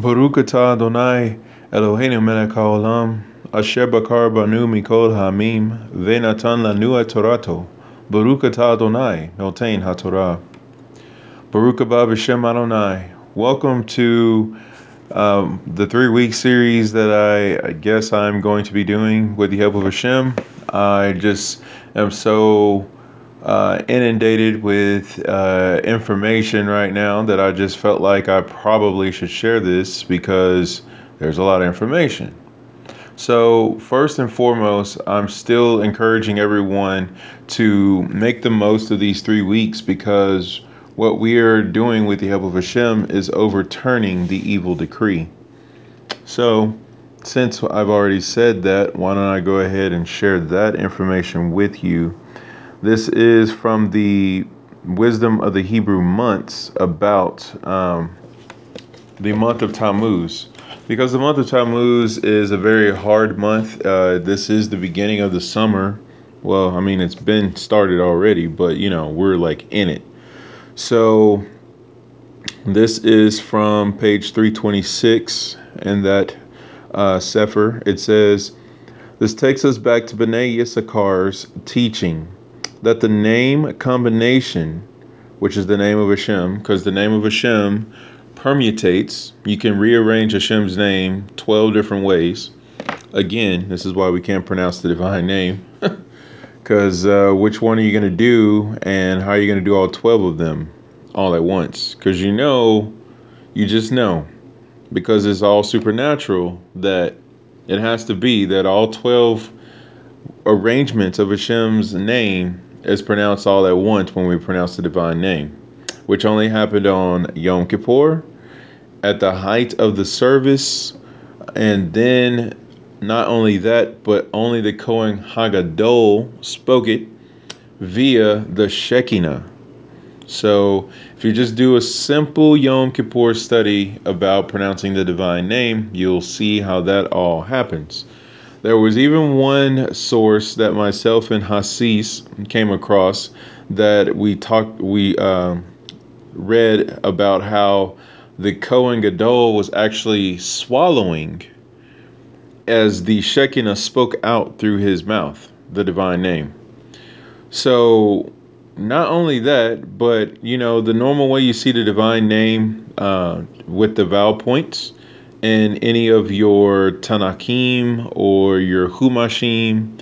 Baruch atah Adonai Eloheinu melech haolam asher bakar banu mikol hamim ve'natan lanu et torato Baruch atah Adonai haTorah. Baruch haba b'shem Adonai. Welcome to um, the three-week series that I, I guess I'm going to be doing with the help of Hashem. I just am so uh, inundated with uh, information right now that I just felt like I probably should share this because there's a lot of information. So, first and foremost, I'm still encouraging everyone to make the most of these three weeks because what we are doing with the help of Hashem is overturning the evil decree. So, since I've already said that, why don't I go ahead and share that information with you? This is from the Wisdom of the Hebrew Months about um, the month of Tammuz. Because the month of Tammuz is a very hard month. Uh, this is the beginning of the summer. Well, I mean, it's been started already, but you know, we're like in it. So, this is from page 326 in that uh, Sefer. It says, This takes us back to B'nai Yissakar's teaching that the name combination, which is the name of Hashem, because the name of Hashem permutates, you can rearrange Hashem's name 12 different ways. Again, this is why we can't pronounce the divine name. Because uh, which one are you going to do, and how are you going to do all 12 of them all at once? Because you know, you just know, because it's all supernatural, that it has to be that all 12 arrangements of Hashem's name is pronounced all at once when we pronounce the divine name, which only happened on Yom Kippur at the height of the service, and then not only that, but only the Kohen Hagadol spoke it via the Shekinah. So, if you just do a simple Yom Kippur study about pronouncing the divine name, you'll see how that all happens. There was even one source that myself and Hasis came across that we talked, we uh, read about how the Kohen Gadol was actually swallowing as the Shekinah spoke out through his mouth the divine name. So, not only that, but you know, the normal way you see the divine name uh, with the vowel points in any of your Tanakim or your Humashim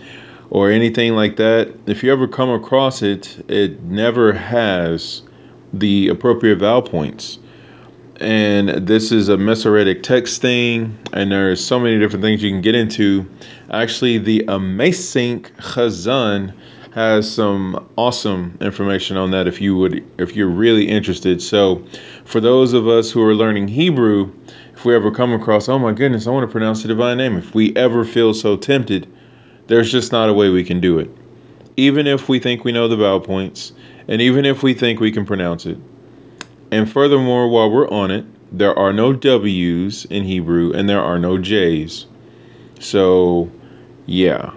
or anything like that, if you ever come across it, it never has the appropriate vowel points. And this is a Masoretic text thing, and there's so many different things you can get into. Actually, the Amazing Chazan has some awesome information on that if you would if you're really interested. So, for those of us who are learning Hebrew, if we ever come across, oh my goodness, I want to pronounce the divine name, if we ever feel so tempted, there's just not a way we can do it. Even if we think we know the vowel points, and even if we think we can pronounce it. And furthermore, while we're on it, there are no W's in Hebrew and there are no J's. So, yeah.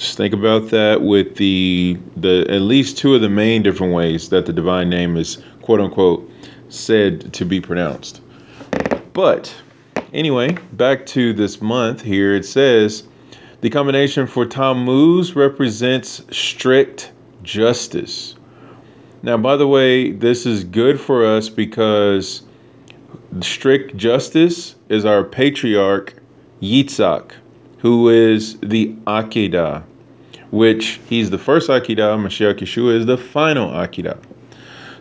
Just think about that with the the at least two of the main different ways that the divine name is quote unquote said to be pronounced. But anyway, back to this month here, it says the combination for Tammuz represents strict justice. Now, by the way, this is good for us because strict justice is our patriarch Yitzhak, who is the Akedah, which he's the first Akedah, Mashiach Yeshua is the final Akedah.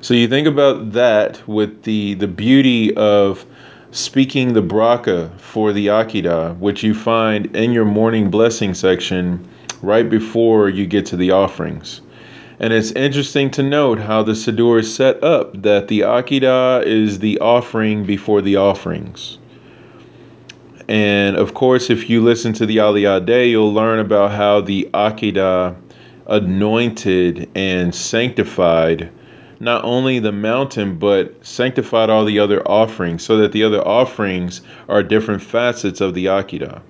So you think about that with the the beauty of speaking the bracha for the Akedah, which you find in your morning blessing section right before you get to the offerings. And it's interesting to note how the Siddur is set up that the Akedah is the offering before the offerings. And of course, if you listen to the Aliyah Day, you'll learn about how the Akedah anointed and sanctified not only the mountain, but sanctified all the other offerings, so that the other offerings are different facets of the Akedah.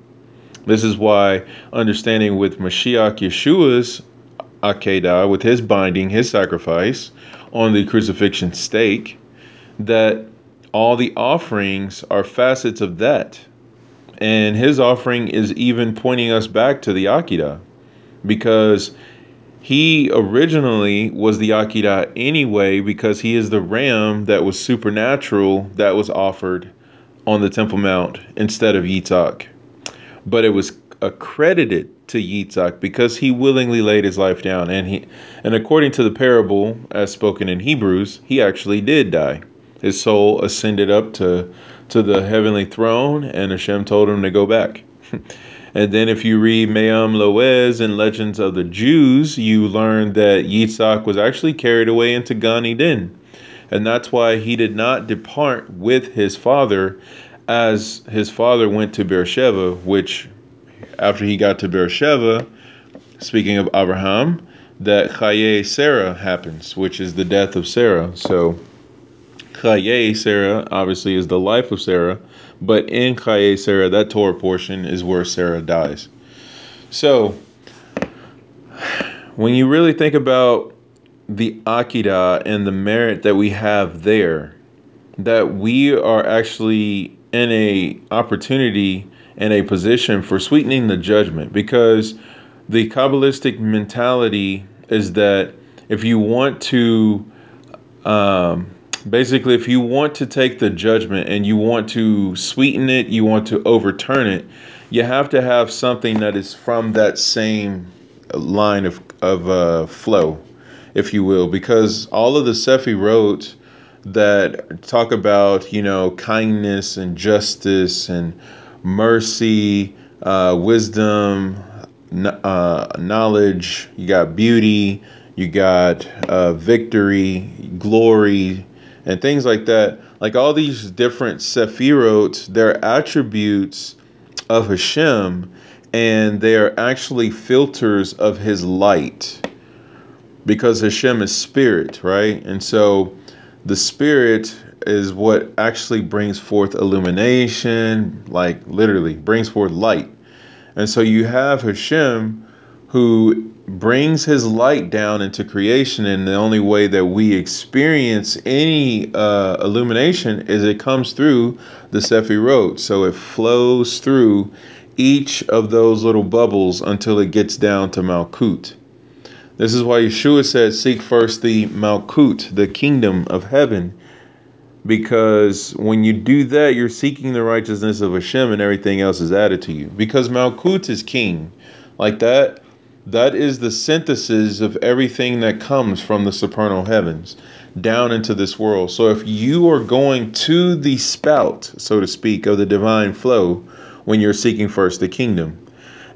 This is why understanding with Mashiach Yeshua's Akedah, with his binding, his sacrifice on the crucifixion stake, that all the offerings are facets of that. And his offering is even pointing us back to the Akedah because he originally was the Akedah anyway because he is the ram that was supernatural that was offered on the Temple Mount instead of Yitzhak. But it was accredited to Yitzhak because he willingly laid his life down and he and according to the parable as spoken in Hebrews, he actually did die. His soul ascended up to to the heavenly throne and Hashem told him to go back. and then if you read Me'am Loez and Legends of the Jews, you learn that Yitzhak was actually carried away into Gan Eden. And that's why he did not depart with his father as his father went to Beersheba, which after he got to Beersheba, speaking of Abraham, that Chaye Sarah happens, which is the death of Sarah. So Chaye Sarah obviously is the life of Sarah, but in Chaye Sarah, that Torah portion is where Sarah dies. So when you really think about the Akedah and the merit that we have there, that we are actually in a opportunity and a position for sweetening the judgment because the Kabbalistic mentality is that if you want to, um, basically, if you want to take the judgment and you want to sweeten it, you want to overturn it, you have to have something that is from that same line of, of uh, flow, if you will, because all of the Sefirot that talk about, you know, kindness and justice and mercy, uh, wisdom, uh, knowledge, you got beauty, you got uh, victory, glory, and things like that. Like all these different sephirot, they're attributes of Hashem, and they are actually filters of His light, because Hashem is spirit, right? And so the spirit is what actually brings forth illumination, like literally brings forth light. And so you have Hashem who brings his light down into creation, and the only way that we experience any uh, illumination is it comes through the Sefirot. So it flows through each of those little bubbles until it gets down to Malkut. This is why Yeshua said, Seek first the Malkut, the kingdom of heaven because when you do that, you're seeking the righteousness of Hashem, and everything else is added to you. Because Malkut is king, like that. That is the synthesis of everything that comes from the supernal heavens down into this world. So if you are going to the spout, so to speak, of the divine flow when you're seeking first the kingdom.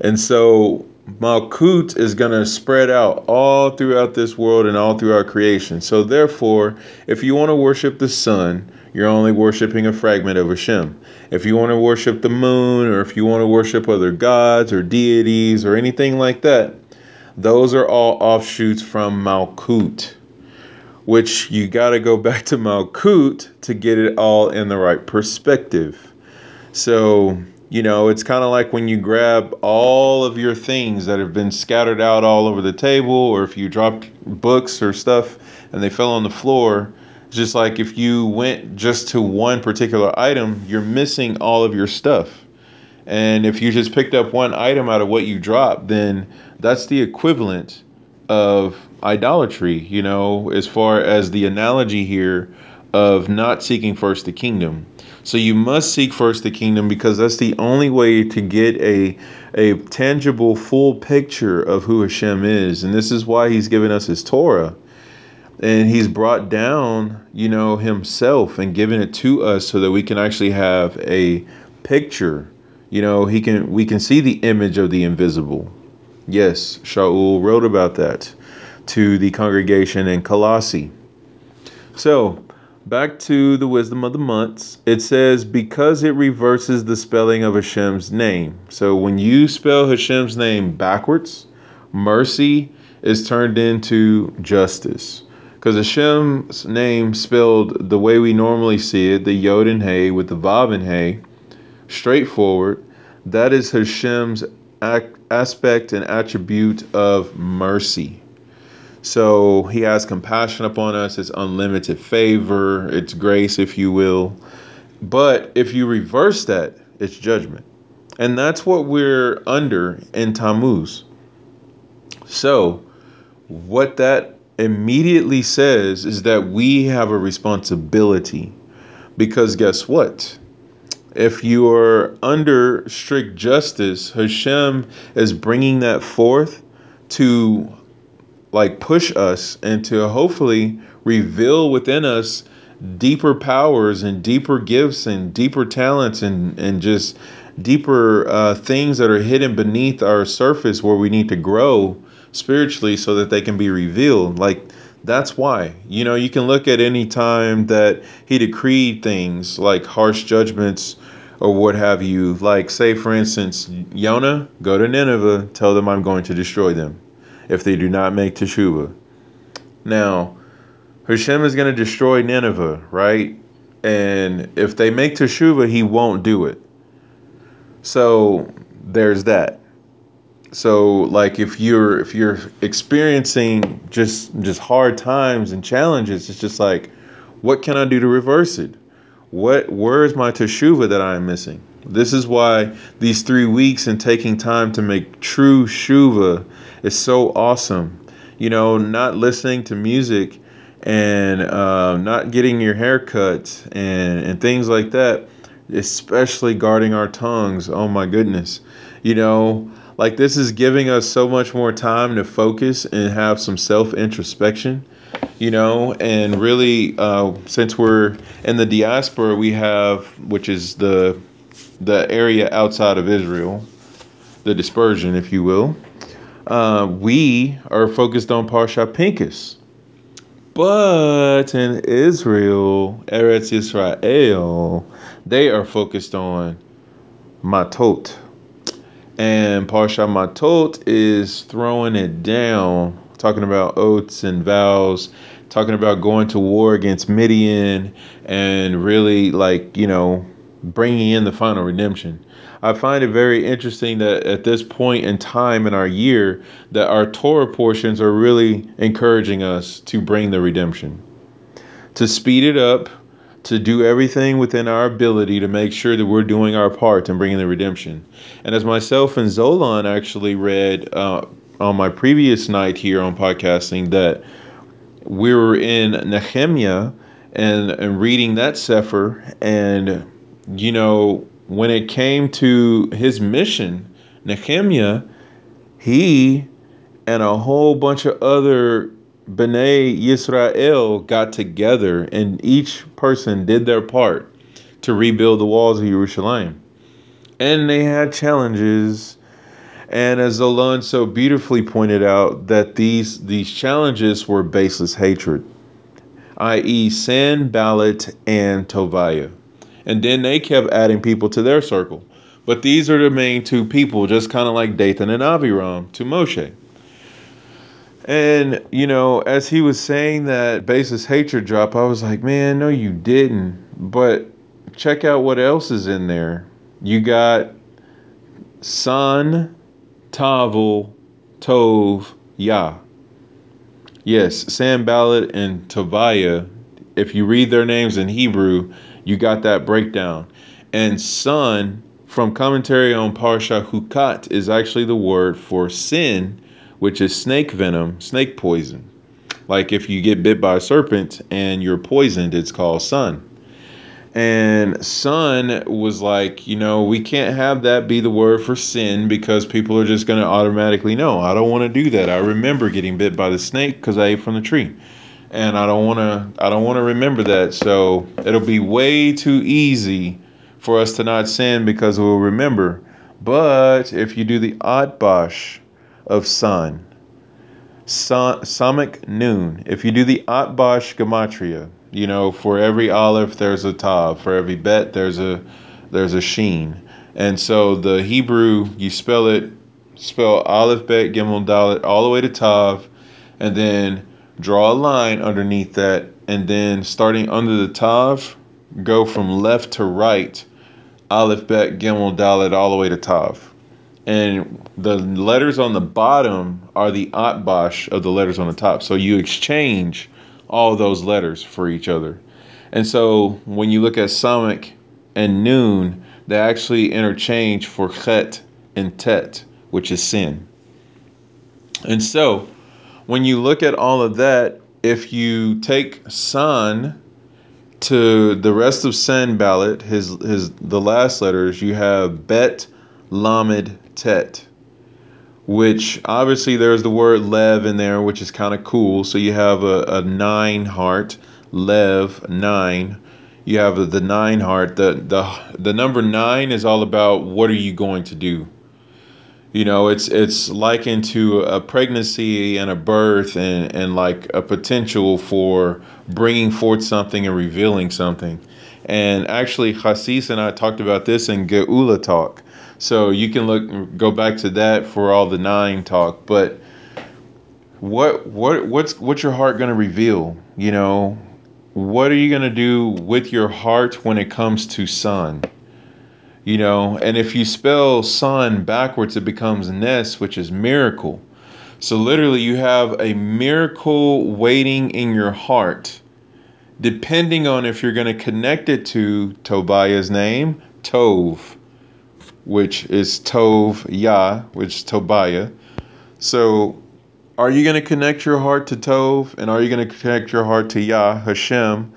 And so Malkut is going to spread out all throughout this world and all throughout creation. So, therefore, if you want to worship the sun, you're only worshiping a fragment of Hashem. If you want to worship the moon, or if you want to worship other gods or deities or anything like that, those are all offshoots from Malkut, which you got to go back to Malkut to get it all in the right perspective. So, you know, it's kind of like when you grab all of your things that have been scattered out all over the table, or if you dropped books or stuff and they fell on the floor. Just like if you went just to one particular item, you're missing all of your stuff. And if you just picked up one item out of what you dropped, then that's the equivalent of idolatry, you know, as far as the analogy here of not seeking first the kingdom. So you must seek first the kingdom because that's the only way to get a a tangible full picture of who Hashem is. And this is why he's given us his Torah. And he's brought down, you know, himself and given it to us so that we can actually have a picture. You know, he can we can see the image of the invisible. Yes, Shaul wrote about that to the congregation in Colossae. So, back to the wisdom of the months. It says, because it reverses the spelling of Hashem's name. So when you spell Hashem's name backwards, mercy is turned into justice. Because Hashem's name spelled the way we normally see it, the Yod and Hey with the Vav and Hey, straightforward, that is Hashem's aspect and attribute of mercy. So he has compassion upon us, it's unlimited favor, it's grace, if you will. But if you reverse that, it's judgment. And that's what we're under in Tammuz. So, what that immediately says is that we have a responsibility. Because guess what? If you are under strict justice, Hashem is bringing that forth to like push us and to hopefully reveal within us deeper powers and deeper gifts and deeper talents and and just deeper uh, things that are hidden beneath our surface where we need to grow spiritually so that they can be revealed. Like that's why. You know you can look at any time that he decreed things like harsh judgments or what have you like say for instance Yonah go to Nineveh tell them I'm going to destroy them if they do not make teshuvah now Hashem is going to destroy Nineveh, right? And if they make teshuvah, he won't do it. So there's that. So like if you're if you're experiencing just just hard times and challenges, it's just like, what can I do to reverse it? What where is my teshuvah that I am missing? This is why these three weeks and taking time to make teshuvah is so awesome. You know, not listening to music and uh, not getting your hair cut and, and things like that, especially guarding our tongues. Oh my goodness. You know, like this is giving us so much more time to focus and have some self introspection, you know, and really, uh, since we're in the diaspora, we have, which is the the area outside of Israel, the dispersion, if you will. Uh, we are focused on Parsha Pinchas but in Israel, Eretz Israel, they are focused on Matot. And Parsha Matot is throwing it down, talking about oaths and vows, talking about going to war against Midian, and really like, you know, bringing in the final redemption. I find it very interesting that at this point in time in our year, that our Torah portions are really encouraging us to bring the redemption, to speed it up, to do everything within our ability to make sure that we're doing our part in bringing the redemption. And as myself and Zolan actually read uh, on my previous night here on podcasting, that we were in Nehemiah and, and reading that Sefer, and you know, when it came to his mission, Nehemiah, he and a whole bunch of other B'nai Yisrael got together and each person did their part to rebuild the walls of Jerusalem. And they had challenges. And as Zolan so beautifully pointed out, that these these challenges were baseless hatred, i.e., Sanballat, and Tobiah. And then they kept adding people to their circle. But these are the main two people, just kind of like Dathan and Aviram to Moshe. And, you know, as he was saying that baseless hatred drop, I was like, man, no, you didn't. But check out what else is in there. You got San, Tavel, Tov, Yah. Yes, Sam Sanballat and Tobiah, if you read their names in Hebrew, you got that breakdown. And sun from commentary on Parsha Hukat is actually the word for sin, which is snake venom, snake poison. Like if you get bit by a serpent and you're poisoned, it's called sun. And sun was like, you know, we can't have that be the word for sin because people are just going to automatically know. I don't want to do that. I remember getting bit by the snake because I ate from the tree and I don't want to I don't want to remember that. So it'll be way too easy for us to not sin because we'll remember. But if you do the atbash of sun, sun samek noon, if you do the atbash gematria, you know, for every aleph there's a tav, for every bet there's a there's a sheen. And so the Hebrew you spell it spell aleph bet gimel dalet all the way to tav and then draw a line underneath that, and then starting under the Tav, go from left to right, Aleph Bet Gimel Dalet all the way to Tav. and the letters on the bottom are the atbash of the letters on the top. So you exchange all those letters for each other. And so when you look at Samek and Noon, they actually interchange for Chet and Tet, which is sin. And so when you look at all of that, if you take San to the rest of Sanballat, his his the last letters, you have Bet, Lamed, Tet, which obviously there's the word Lev in there, which is kind of cool. So you have a, a nine heart, Lev nine. You have the nine heart. The the the number nine is all about what are you going to do you know it's it's likened to a pregnancy and a birth and and like a potential for bringing forth something and revealing something. And actually Hasis and I talked about this in Geula talk. So you can look go back to that for all the nine talk. But what what what's what's your heart going to reveal? You know what are you going to do with your heart when it comes to son you know and if you spell son backwards it becomes nes which is miracle. So literally you have a miracle waiting in your heart depending on if you're going to connect it to tobiah's name tov which is tov yah which is tobiah. So are you going to connect your heart to tov and are you going to connect your heart to yah hashem?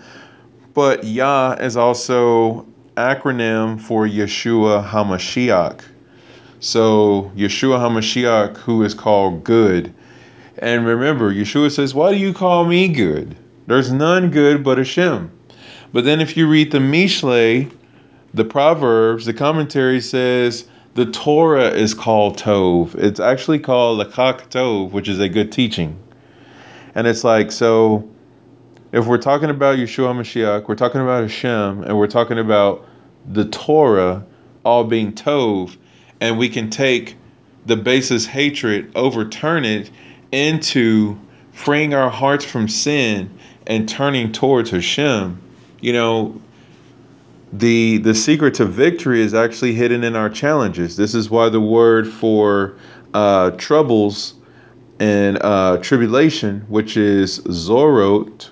But yah is also acronym for Yeshua HaMashiach. So, Yeshua HaMashiach, who is called good. And remember, Yeshua says, Why do you call me good? There's none good but Hashem. But then if you read the Mishle, the Proverbs, the commentary says the Torah is called Tov. It's actually called Lekach Tov, which is a good teaching. And it's like, so if we're talking about Yeshua Mashiach, we're talking about Hashem, and we're talking about the Torah all being Tov, and we can take the basis hatred, overturn it into freeing our hearts from sin and turning towards Hashem. You know, the the secret to victory is actually hidden in our challenges. This is why the word for uh, troubles and uh, tribulation, which is zorot,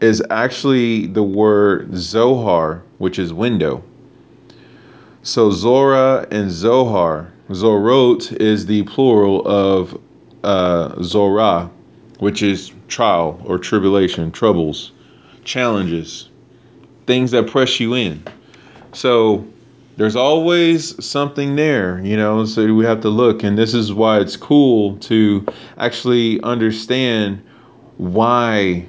is actually the word Zohar, which is window. So Zora and Zohar, Zorot is the plural of uh, which is trial or tribulation, troubles, challenges, things that press you in. So there's always something there, you know, so we have to look. And this is why it's cool to actually understand why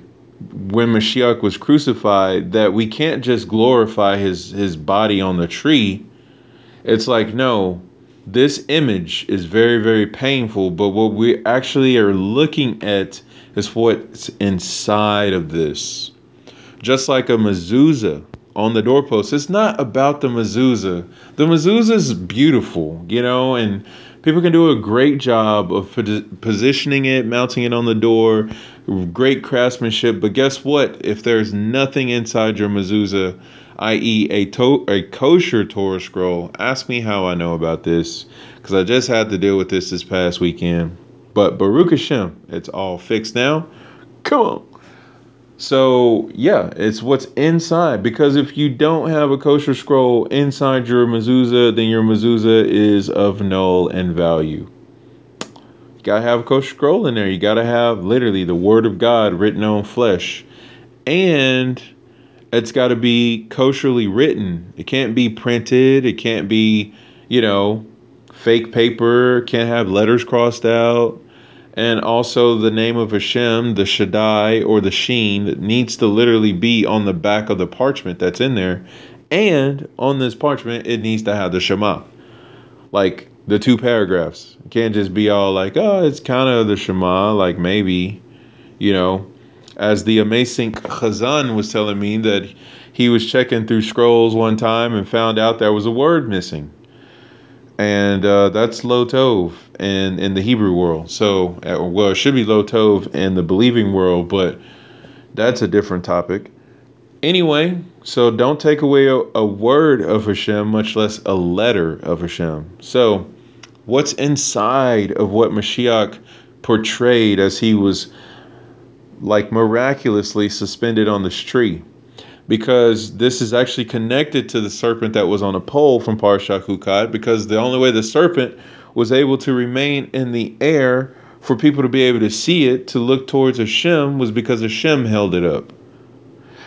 when Mashiach was crucified that we can't just glorify his his body on the tree. It's like no, this image is very very painful, but what we actually are looking at is what's inside of this. Just like a mezuzah on the doorpost, it's not about the mezuzah. The mezuzah is beautiful, you know, and people can do a great job of positioning it, mounting it on the door, great craftsmanship. But guess what? If there's nothing inside your mezuzah, i.e., a to- a kosher Torah scroll, ask me how I know about this because I just had to deal with this this past weekend. But Baruch Hashem, it's all fixed now. Come on. So yeah, it's what's inside. Because if you don't have a kosher scroll inside your mezuzah, then your mezuzah is of null and value You gotta have a kosher scroll in there. You gotta have literally the word of God written on flesh. And it's gotta be kosherly written. It can't be printed. It can't be, you know, fake paper. Can't have letters crossed out. And also the name of Hashem, the Shaddai or the Sheen, that needs to literally be on the back of the parchment that's in there. And on this parchment, it needs to have the Shema. Like the two paragraphs. It can't just be all like, oh, it's kind of the Shema, like maybe, you know. As the amazing Chazan was telling me that he was checking through scrolls one time and found out there was a word missing. And uh, that's Lo Tov in, in the Hebrew world. So, uh, well, it should be Lo Tov in the believing world, but that's a different topic. Anyway, so don't take away a, a word of Hashem, much less a letter of Hashem. So, what's inside of what Mashiach portrayed as he was like miraculously suspended on this tree? Because this is actually connected to the serpent that was on a pole from Parsha Chukat, because the only way the serpent was able to remain in the air for people to be able to see it, to look towards Hashem, was because Hashem held it up.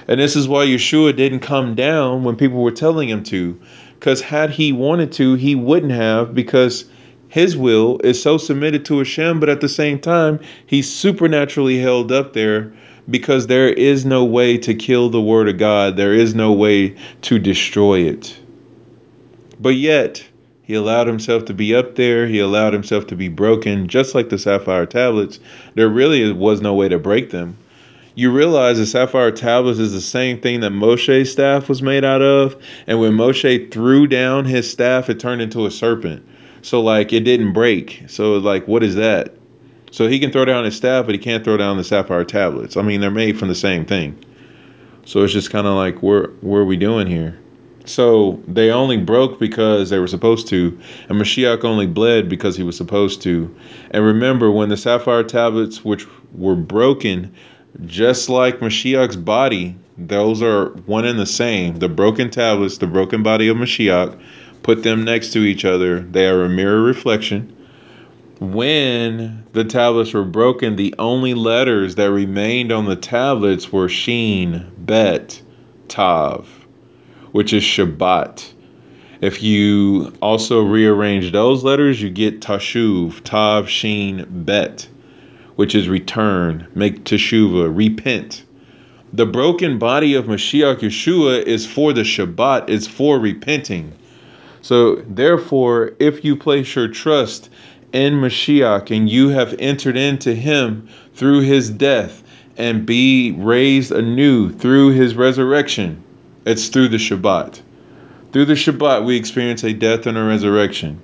And this is why Yeshua didn't come down when people were telling him to. Because had he wanted to, he wouldn't have, because his will is so submitted to Hashem, but at the same time, he's supernaturally held up there because there is no way to kill the word of God. There is no way to destroy it. But yet, he allowed himself to be up there. He allowed himself to be broken, just like the sapphire tablets. There really was no way to break them you realize the sapphire tablets is the same thing that Moshe's staff was made out of. And when Moshe threw down his staff, it turned into a serpent. So like it didn't break. So like what is that? So he can throw down his staff, but he can't throw down the sapphire tablets. I mean, they're made from the same thing. So it's just kind of like where where are we doing here? So they only broke because they were supposed to, and Mashiach only bled because he was supposed to. And remember, when the sapphire tablets, which were broken, just like Mashiach's body, those are one and the same. The broken tablets, the broken body of Mashiach, put them next to each other. They are a mirror reflection. When the tablets were broken, the only letters that remained on the tablets were Sheen, Bet, Tav, which is Shabbat. If you also rearrange those letters, you get Tashuv, Tav, Sheen, Bet which is return, make teshuva, repent. The broken body of Mashiach Yeshua is for the Shabbat, it's for repenting. So, therefore, if you place your trust in Mashiach and you have entered into him through his death and be raised anew through his resurrection, it's through the Shabbat. Through the Shabbat, we experience a death and a resurrection.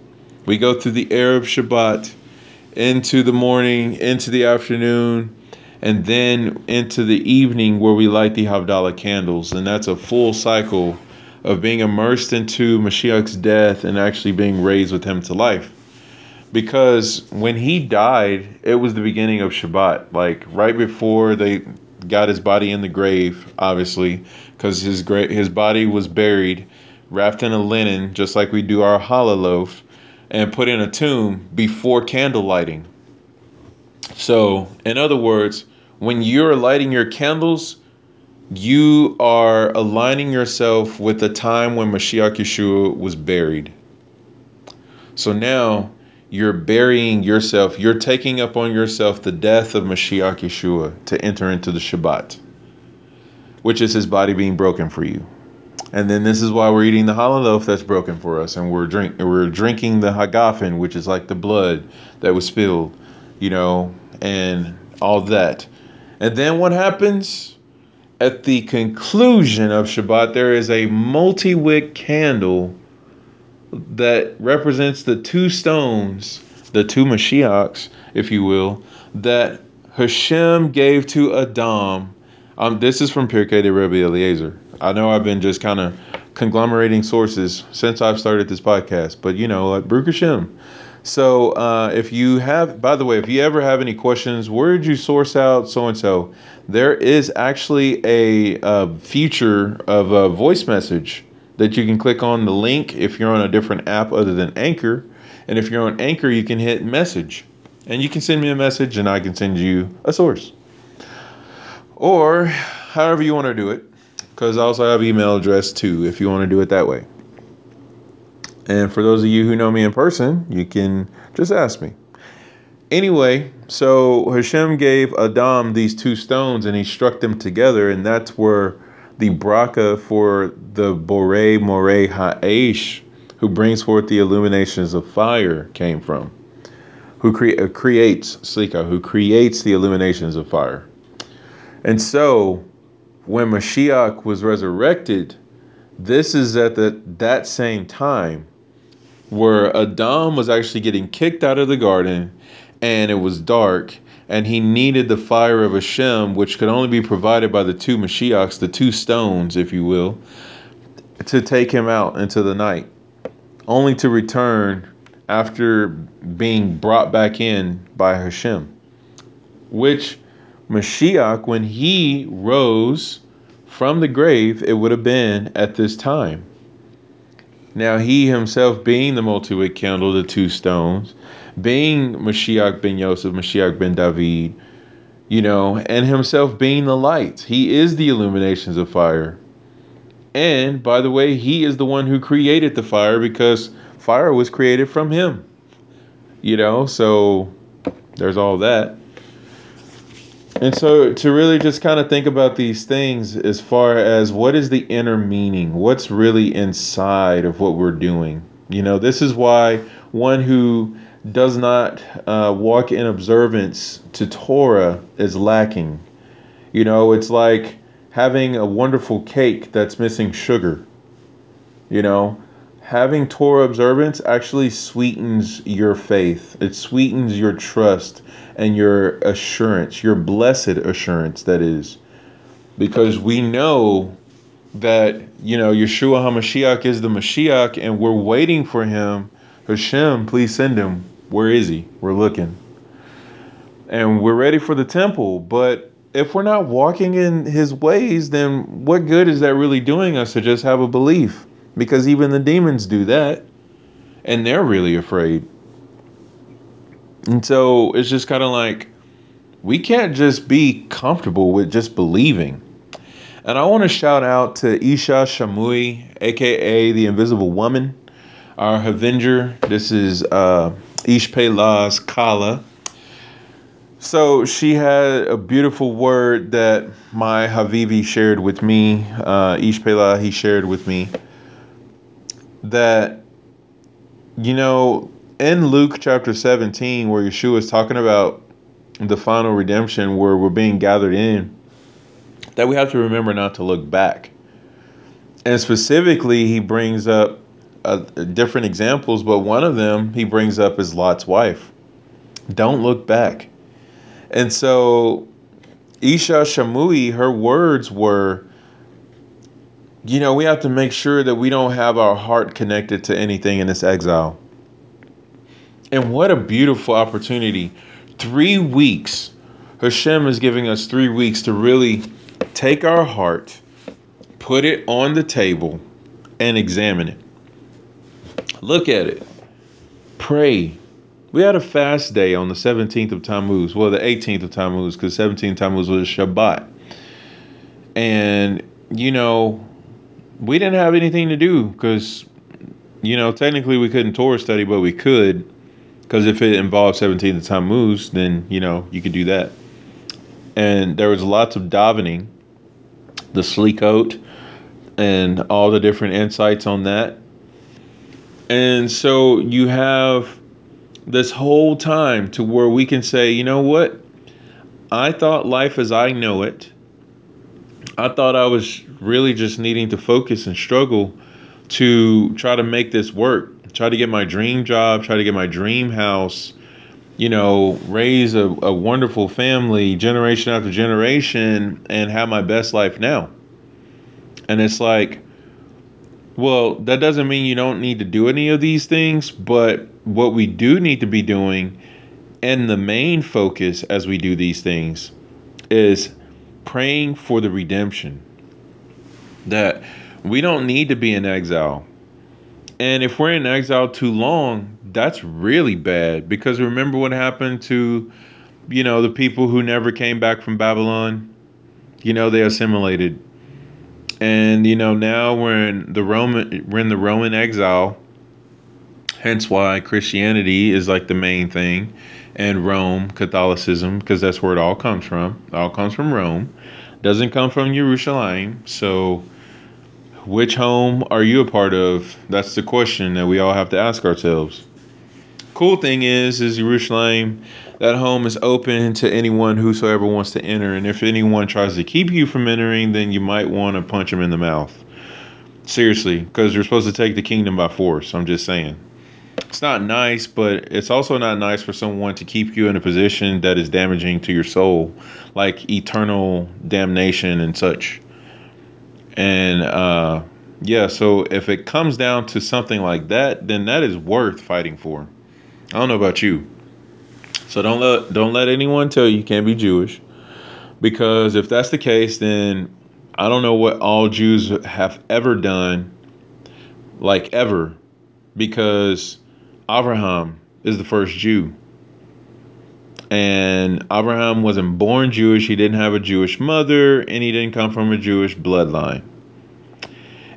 We go through the air of Shabbat into the morning, into the afternoon, and then into the evening where we light the Havdalah candles. And that's a full cycle of being immersed into Mashiach's death and actually being raised with him to life. Because when he died, it was the beginning of Shabbat. Like right before they got his body in the grave, obviously, because his gra- his body was buried, wrapped in a linen, just like we do our challah loaf and put in a tomb before candle lighting. So, in other words, when you're lighting your candles, you are aligning yourself with the time when Mashiach Yeshua was buried. So now you're burying yourself, you're taking up on yourself the death of Mashiach Yeshua to enter into the Shabbat, which is his body being broken for you. And then this is why we're eating the challah loaf that's broken for us, and we're drink we're drinking the hagafen, which is like the blood that was spilled, you know, and all that. And then what happens? At the conclusion of Shabbat, there is a multi wick candle that represents the two stones, the two Mashiachs, if you will, that Hashem gave to Adam. Um, this is from Pirkei de Rabbi Eliezer. I know I've been just kind of conglomerating sources since I've started this podcast, but you know, like Baruch Hashem. So uh, if you have, by the way, if you ever have any questions, where did you source out so and so? There is actually a, a feature of a voice message that you can click on the link if you're on a different app other than Anchor. And if you're on Anchor, you can hit message and you can send me a message and I can send you a source. Or however you want to do it because I also have email address too if you want to do it that way. And for those of you who know me in person, you can just ask me. Anyway, so Hashem gave Adam these two stones and he struck them together, and that's where the bracha for the Borei Me'orei Ha'esh, who brings forth the illuminations of fire, came from. Who cre- uh, creates, Slika, who creates the illuminations of fire. And so when Mashiach was resurrected, this is at the, that same time where Adam was actually getting kicked out of the garden and it was dark and he needed the fire of Hashem, which could only be provided by the two Mashiachs, the two stones, if you will, to take him out into the night, only to return after being brought back in by Hashem. Which Mashiach, when he rose from the grave, it would have been at this time. Now, he himself being the multi wick candle, the two stones, being Mashiach ben Yosef, Mashiach ben David, you know, and himself being the light. He is the illuminations of fire. And by the way, he is the one who created the fire because fire was created from him. You know, so there's all that. And so to really just kind of think about these things as far as what is the inner meaning? What's really inside of what we're doing? You know, this is why one who does not uh, walk in observance to Torah is lacking. You know, it's like having a wonderful cake that's missing sugar. You know, having Torah observance actually sweetens your faith, it sweetens your trust and your assurance, your blessed assurance, that is. Because we know that, you know, Yeshua HaMashiach is the Mashiach and we're waiting for him. Hashem, please send him. Where is he? We're looking. And we're ready for the temple. But if we're not walking in his ways, then what good is that really doing us to just have a belief? Because even the demons do that. And they're really afraid. And so it's just kind of like we can't just be comfortable with just believing. And I want to shout out to Isha Shamui, aka the Invisible Woman, our Avenger. This is uh, Ishpelah's Kala. So she had a beautiful word that my Havivi shared with me. Uh, Ishpelah, he shared with me that, you know, in Luke chapter 17, where Yeshua is talking about the final redemption, where we're being gathered in, that we have to remember not to look back. And specifically, he brings up uh, different examples, but one of them he brings up is Lot's wife. Don't look back. And so, Isha Shamui, her words were, you know, we have to make sure that we don't have our heart connected to anything in this exile. And what a beautiful opportunity. Three weeks. Hashem is giving us three weeks to really take our heart, put it on the table, and examine it. Look at it. Pray. We had a fast day on the 17th of Tammuz. Well, the 18th of Tammuz, because 17th Tammuz was Shabbat. And, you know, we didn't have anything to do because, you know, technically we couldn't Torah study, but we could because if it involved 17 of Tammuz, then, you know, you could do that. And there was lots of davening, the Slichot, and all the different insights on that. And so you have this whole time to where we can say, you know what? I thought life as I know it, I thought I was really just needing to focus and struggle to try to make this work try to get my dream job, try to get my dream house, you know, raise a, a wonderful family generation after generation and have my best life now. And it's like, well, that doesn't mean you don't need to do any of these things, but what we do need to be doing, and the main focus as we do these things, is praying for the redemption. That we don't need to be in exile. And if we're in exile too long, that's really bad because remember what happened to, you know, the people who never came back from Babylon? You know, they assimilated. And you know, now we're in the Roman we're in the Roman exile. Hence why Christianity is like the main thing and Rome, Catholicism, because that's where it all comes from. It all comes from Rome. Doesn't come from Jerusalem. So which home are you a part of? That's the question that we all have to ask ourselves. Cool thing is, is Jerusalem, that home is open to anyone whosoever wants to enter. And if anyone tries to keep you from entering, then you might want to punch them in the mouth. Seriously, because you're supposed to take the kingdom by force. I'm just saying. it's not nice, but it's also not nice for someone to keep you in a position that is damaging to your soul, like eternal damnation and such. And uh, yeah, so if it comes down to something like that, then that is worth fighting for. I don't know about you. So don't let don't let anyone tell you you can't be Jewish. Because if that's the case, then I don't know what all Jews have ever done, like ever, because Abraham is the first Jew. And Abraham wasn't born Jewish, he didn't have a Jewish mother, and he didn't come from a Jewish bloodline.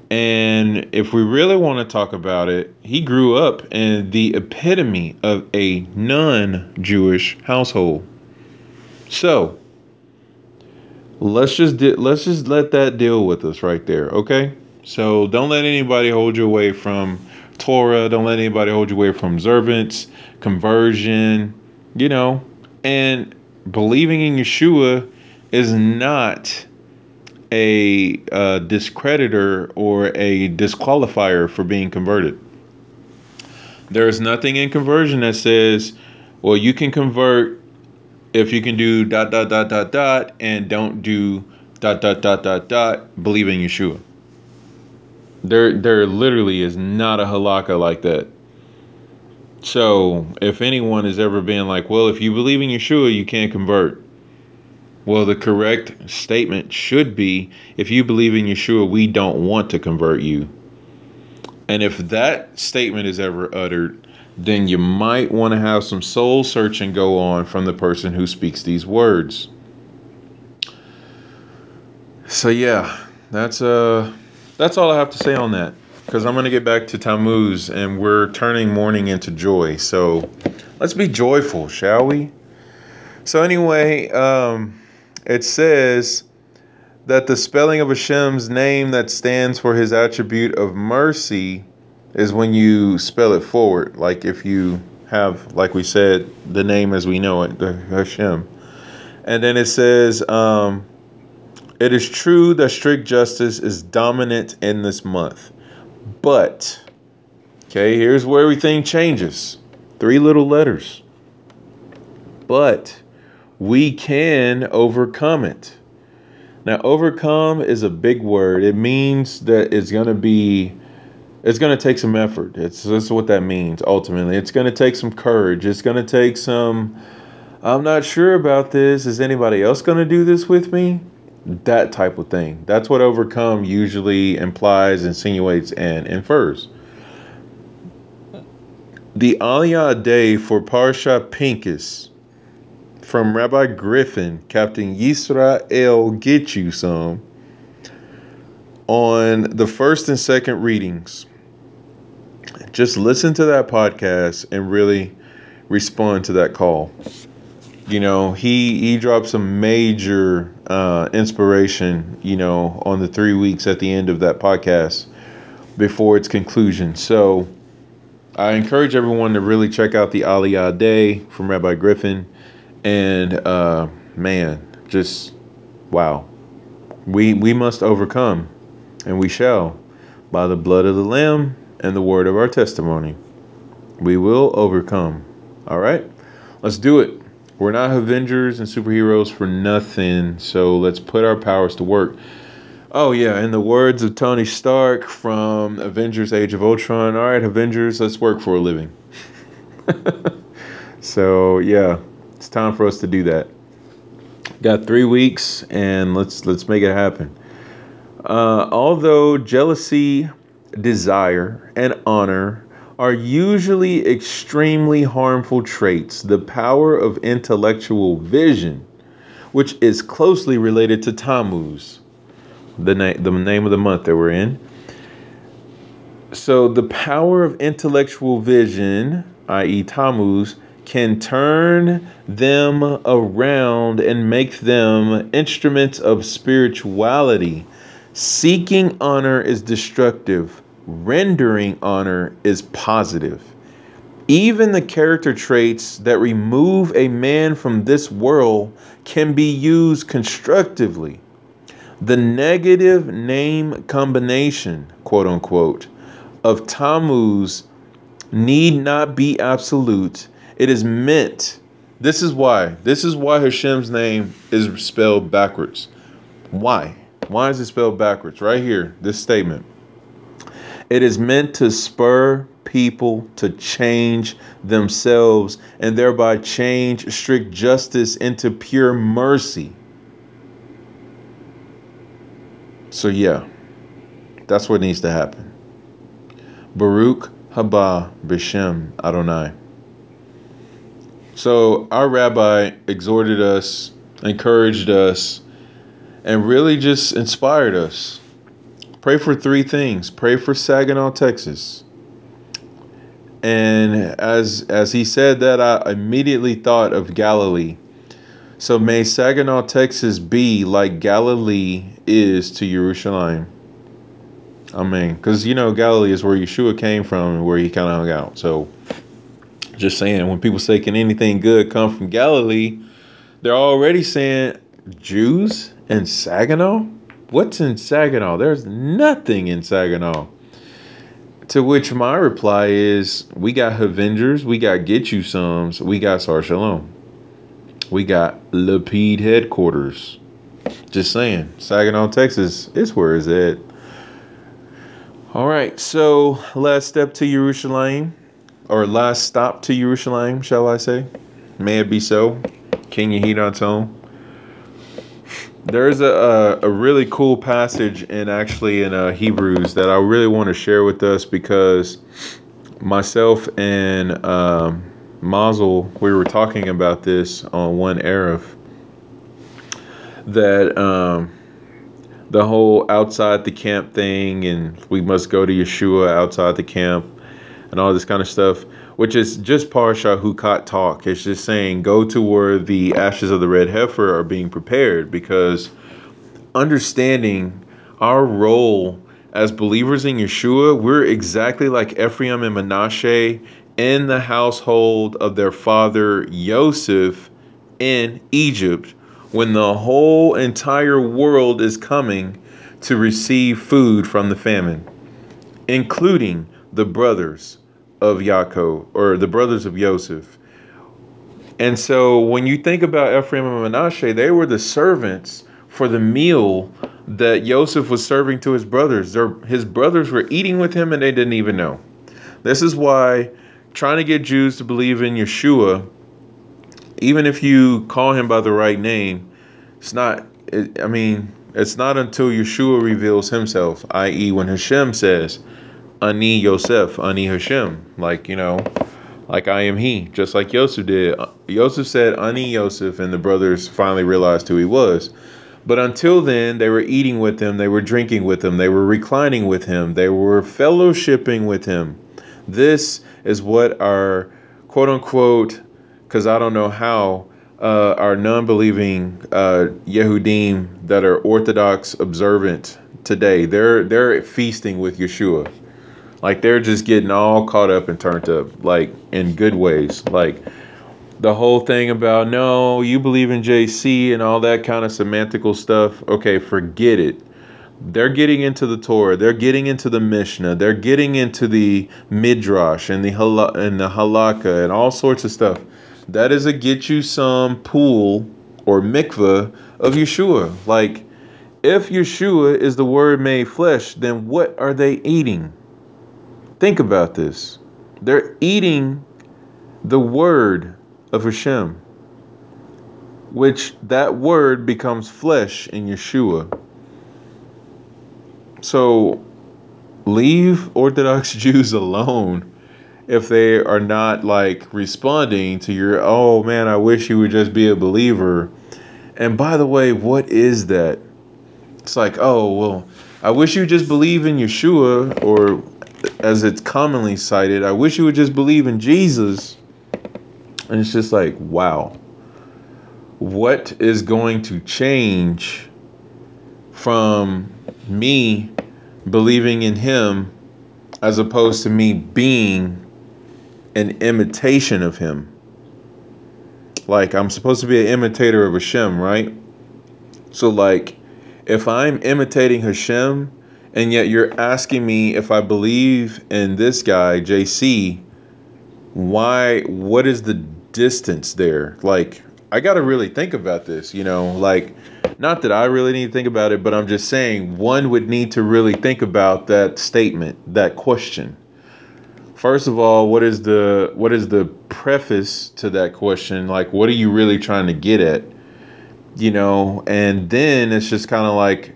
And if we really want to talk about it, he grew up in the epitome of a non Jewish household. So let's just di- let's just let that deal with us right there, okay? So don't let anybody hold you away from Torah. Don't let anybody hold you away from observance, conversion, you know, and believing in Yeshua is not a discreditor or a disqualifier for being converted. There is nothing in conversion that says, well, you can convert if you can do dot dot dot dot dot and don't do dot dot dot dot dot believe in Yeshua. There there literally is not a halakha like that. So if anyone has ever been like, well, if you believe in Yeshua, you can't convert. Well, the correct statement should be if you believe in Yeshua, we don't want to convert you. And if that statement is ever uttered, then you might want to have some soul searching go on from the person who speaks these words. So yeah, that's uh that's all I have to say on that because I'm going to get back to Tammuz and we're turning mourning into joy. So let's be joyful, shall we? So anyway, um it says that the spelling of Hashem's name that stands for his attribute of mercy is when you spell it forward. Like if you have, like we said, the name as we know it, the Hashem. And then it says, um, it is true that strict justice is dominant in this month. But, okay, here's where everything changes. Three little letters. But we can overcome it. Now, overcome is a big word. It means that it's going to be, it's going to take some effort. It's that's what that means ultimately. It's going to take some courage. It's going to take some, I'm not sure about this. Is anybody else going to do this with me? That type of thing. That's what overcome usually implies, insinuates, and infers. The Aliyah day for Parsha Pinchas from Rabbi Griffin, Captain Yisrael Get You Some, on the first and second readings. Just listen to that podcast and really respond to that call. You know, he he dropped some major uh, inspiration. You know, on the three weeks at the end of that podcast before its conclusion. So. I encourage everyone to really check out the Aliyah Day from Rabbi Griffin and uh, man, just wow. We we must overcome, and we shall, by the blood of the Lamb and the word of our testimony. We will overcome. All right, let's do it. We're not Avengers and superheroes for nothing, so let's put our powers to work. Oh yeah, in the words of Tony Stark from Avengers: Age of Ultron. All right, Avengers, let's work for a living. so yeah, it's time for us to do that. Got three weeks, and let's let's make it happen. Uh, although jealousy, desire, and honor are usually extremely harmful traits, the power of intellectual vision, which is closely related to Tammuz, the, na- the name of the month that we're in. So, the power of intellectual vision, i.e., Tammuz, can turn them around and make them instruments of spirituality. Seeking honor is destructive, rendering honor is positive. Even the character traits that remove a man from this world can be used constructively. The negative name combination, quote unquote, of Tammuz need not be absolute. It is meant. This is why. This is why Hashem's name is spelled backwards. Why? Why is it spelled backwards? Right here, this statement. It is meant to spur people to change themselves and thereby change strict justice into pure mercy. So, yeah, that's what needs to happen. Baruch haba b'shem Adonai. So, our rabbi exhorted us, encouraged us, and really just inspired us. Pray for three things. Pray for Saginaw, Texas. And as as he said that, I immediately thought of Galilee. So may Saginaw, Texas be like Galilee is to Jerusalem. Amen. Because you know Galilee is where Yeshua came from where he kind of hung out. So just saying, when people say, "Can anything good come from Galilee?" They're already saying Jews and Saginaw. What's in Saginaw? There's nothing in Saginaw. To which my reply is, we got Avengers, we got Get You Sums, we got Sar Shalom. We got Lapid headquarters. Just saying, Saginaw, Texas is where is at. All right, so last step to Jerusalem, or last stop to Jerusalem, shall I say? May it be so. King Yehid tone. There's a, a, a really cool passage in actually in uh, Hebrews that I really want to share with us because myself and um, Mazel we were talking about this on one Erev that um, the whole outside the camp thing and we must go to Yeshua outside the camp and all this kind of stuff which is just Parsha Hukat talk. It's just saying go to where the ashes of the red heifer are being prepared because understanding our role as believers in Yeshua, we're exactly like Ephraim and Manasseh in the household of their father Joseph in Egypt when the whole entire world is coming to receive food from the famine, including the brothers of Yaakov or the brothers of Joseph. And so when you think about Ephraim and Manasseh, they were the servants for the meal that Joseph was serving to his brothers. Their, his brothers were eating with him and they didn't even know. This is why trying to get Jews to believe in Yeshua, even if you call him by the right name, it's not, it, I mean, it's not until Yeshua reveals himself, i.e., when Hashem says, Ani Yosef, Ani Hashem. Like, you know, like I am he, just like Yosef did. Yosef said, Ani Yosef, and the brothers finally realized who he was. But until then, they were eating with him, they were drinking with him, they were reclining with him, they were fellowshipping with him. This is what our quote unquote, because I don't know how, uh, our non believing uh, Yehudim that are Orthodox observant today, they're, they're feasting with Yeshua. Like they're just getting all caught up and turned up, like in good ways. Like the whole thing about no, you believe in JC and all that kind of semantical stuff. Okay, forget it. They're getting into the Torah. They're getting into the Mishnah. They're getting into the Midrash and the Hal- and the Halakha and all sorts of stuff. That is a get you some pool or mikvah of Yeshua. Like, if Yeshua is the Word made flesh, then what are they eating? Think about this. They're eating the word of Hashem, which that word becomes flesh in Yeshua. So leave Orthodox Jews alone if they are not like responding to your, oh man, I wish you would just be a believer. And by the way, what is that? It's like, oh, well, I wish you just believe in Yeshua or as it's commonly cited, I wish you would just believe in Jesus. And it's just like, wow. What is going to change from me believing in him as opposed to me being an imitation of him? Like, I'm supposed to be an imitator of Hashem, right? So, like, if I'm imitating Hashem, and yet you're asking me if I believe in this guy, JC, why what is the distance there? Like I got to really think about this, you know, like not that I really need to think about it, but I'm just saying one would need to really think about that statement, that question. First of all, what is the what is the preface to that question? Like what are you really trying to get at? You know, and then it's just kind of like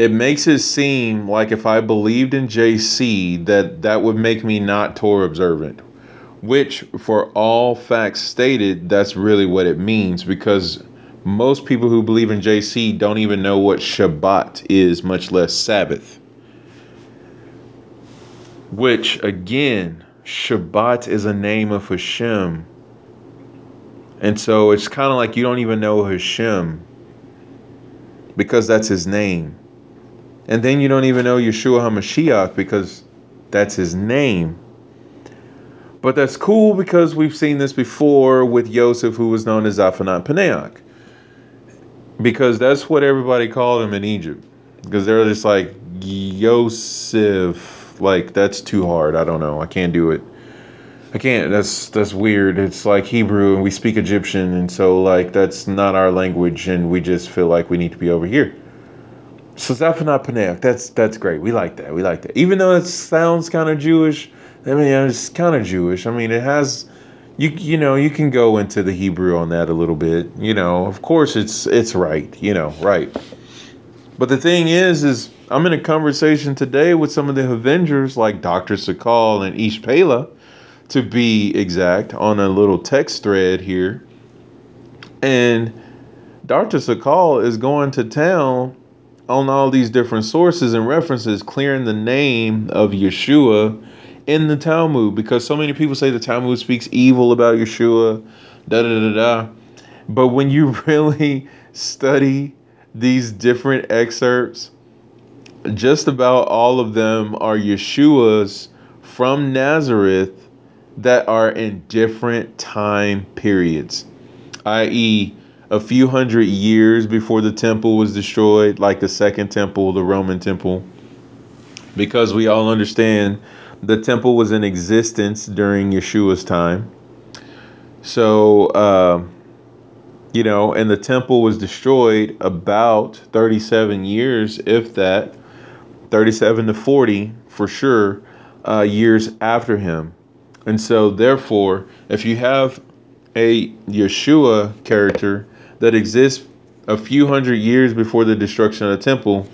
it makes it seem like if I believed in JC that that would make me not Torah observant which for all facts stated that's really what it means because most people who believe in JC don't even know what Shabbat is much less Sabbath. Which again Shabbat is a name of Hashem. And so it's kind of like you don't even know Hashem because that's his name and then you don't even know Yeshua HaMashiach because that's his name but that's cool because we've seen this before with Yosef, who was known as Zaphanat Paneach. Because that's what everybody called him in Egypt. Because they're just like, Yosef, like, that's too hard. I don't know. I can't do it. I can't. That's that's weird. It's like Hebrew and we speak Egyptian, and so like that's not our language, and we just feel like we need to be over here. So Paneach, that's that's great. We like that. We like that. Even though it sounds kind of Jewish, I mean, it's kind of Jewish. I mean, it has you you know you can go into the Hebrew on that a little bit. You know, of course it's it's right. You know, right. But the thing is, is I'm in a conversation today with some of the Avengers, like Dr. Sakal and Ish Pela, to be exact, on a little text thread here. And Dr. Sakal is going to town on all these different sources and references, clearing the name of Yeshua in the Talmud because so many people say the Talmud speaks evil about Yeshua, da da da da. But when you really study these different excerpts, just about all of them are Yeshua's from Nazareth that are in different time periods, i.e., a few hundred years before the temple was destroyed, like the second temple, the Roman temple, because we all understand the temple was in existence during Yeshua's time. So, uh, you know, and the temple was destroyed about 37 years, if that, 37 to 40 for sure, uh, years after him. And so, therefore, if you have a Yeshua character that exists a few hundred years before the destruction of the temple,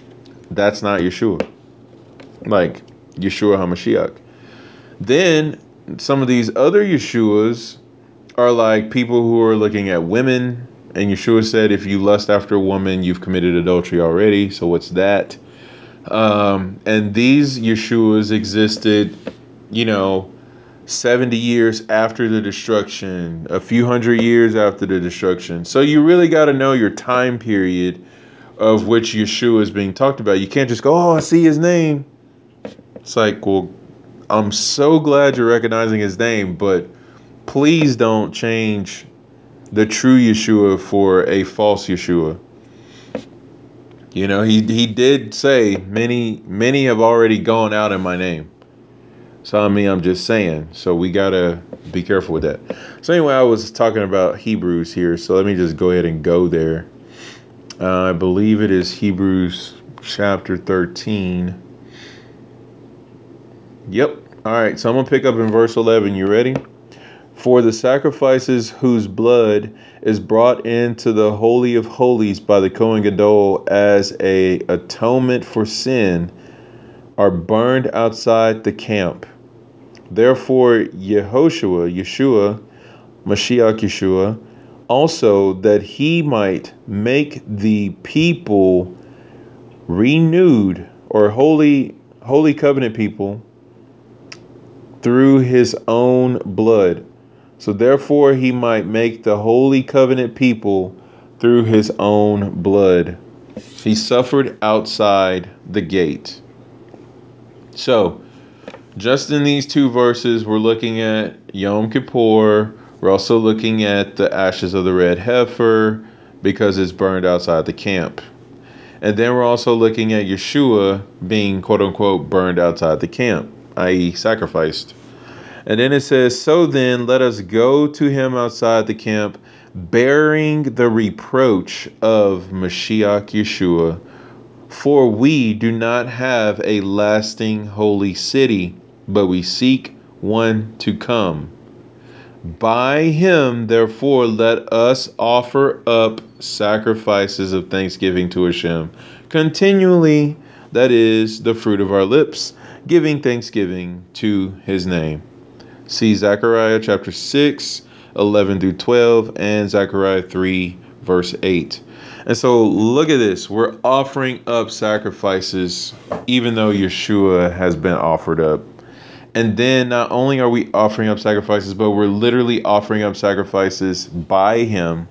that's not Yeshua. Like, Yeshua HaMashiach. Then some of these other Yeshuas are like people who are looking at women. And Yeshua said, if you lust after a woman, you've committed adultery already. So what's that? Um, and these Yeshuas existed, you know, 70 years after the destruction, a few hundred years after the destruction. So you really got to know your time period of which Yeshua is being talked about. You can't just go, oh, I see his name. It's like, well, I'm so glad you're recognizing his name, but please don't change the true Yeshua for a false Yeshua. You know, he he did say many many have already gone out in my name. So I mean, I'm just saying. So we gotta be careful with that. So anyway, I was talking about Hebrews here. So let me just go ahead and go there. Uh, I believe it is Hebrews chapter 13. Yep. All right. So I'm to pick up in verse 11. You ready? For the sacrifices whose blood is brought into the holy of holies by the Kohen Gadol as a atonement for sin are burned outside the camp. Therefore, Yehoshua, Yeshua, Mashiach Yeshua, also that he might make the people renewed or holy holy covenant people through his own blood. So therefore he might make the holy covenant people through his own blood. He suffered outside the gate. So, just in these two verses, we're looking at Yom Kippur. We're also looking at the ashes of the red heifer because it's burned outside the camp. And then we're also looking at Yeshua being quote unquote burned outside the camp, i.e., sacrificed. And then it says, So then let us go to him outside the camp, bearing the reproach of Mashiach Yeshua. For we do not have a lasting holy city, but we seek one to come. By him, therefore, let us offer up sacrifices of thanksgiving to Hashem continually, that is, the fruit of our lips, giving thanksgiving to his name. See Zechariah chapter 6, 11 through 12, and Zechariah 3, verse 8. And so look at this. We're offering up sacrifices even though Yeshua has been offered up. And then not only are we offering up sacrifices, but we're literally offering up sacrifices by Him,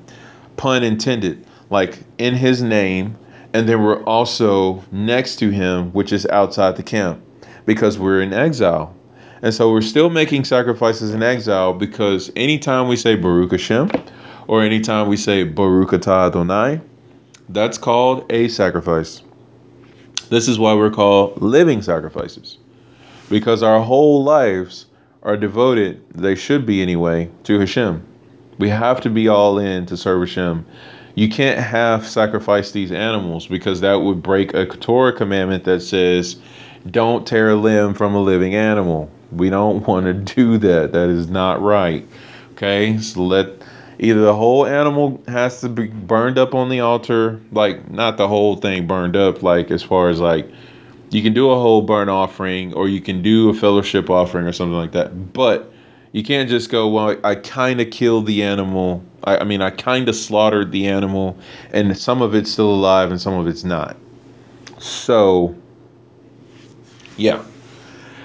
pun intended, like in His name. And then we're also next to Him, which is outside the camp, because we're in exile. And so we're still making sacrifices in exile because anytime we say Baruch Hashem, or anytime we say Baruch Atah Adonai, that's called a sacrifice. This is why we're called living sacrifices because our whole lives are devoted, they should be anyway, to Hashem. We have to be all in to serve Hashem. You can't half sacrifice these animals because that would break a Torah commandment that says, don't tear a limb from a living animal. We don't want to do that. That is not right. Okay, so let either the whole animal has to be burned up on the altar, like not the whole thing burned up, like as far as like you can do a whole burnt offering or you can do a fellowship offering or something like that. But you can't just go, well, I kind of killed the animal. I, I mean, I kind of slaughtered the animal, and some of it's still alive and some of it's not. So, yeah.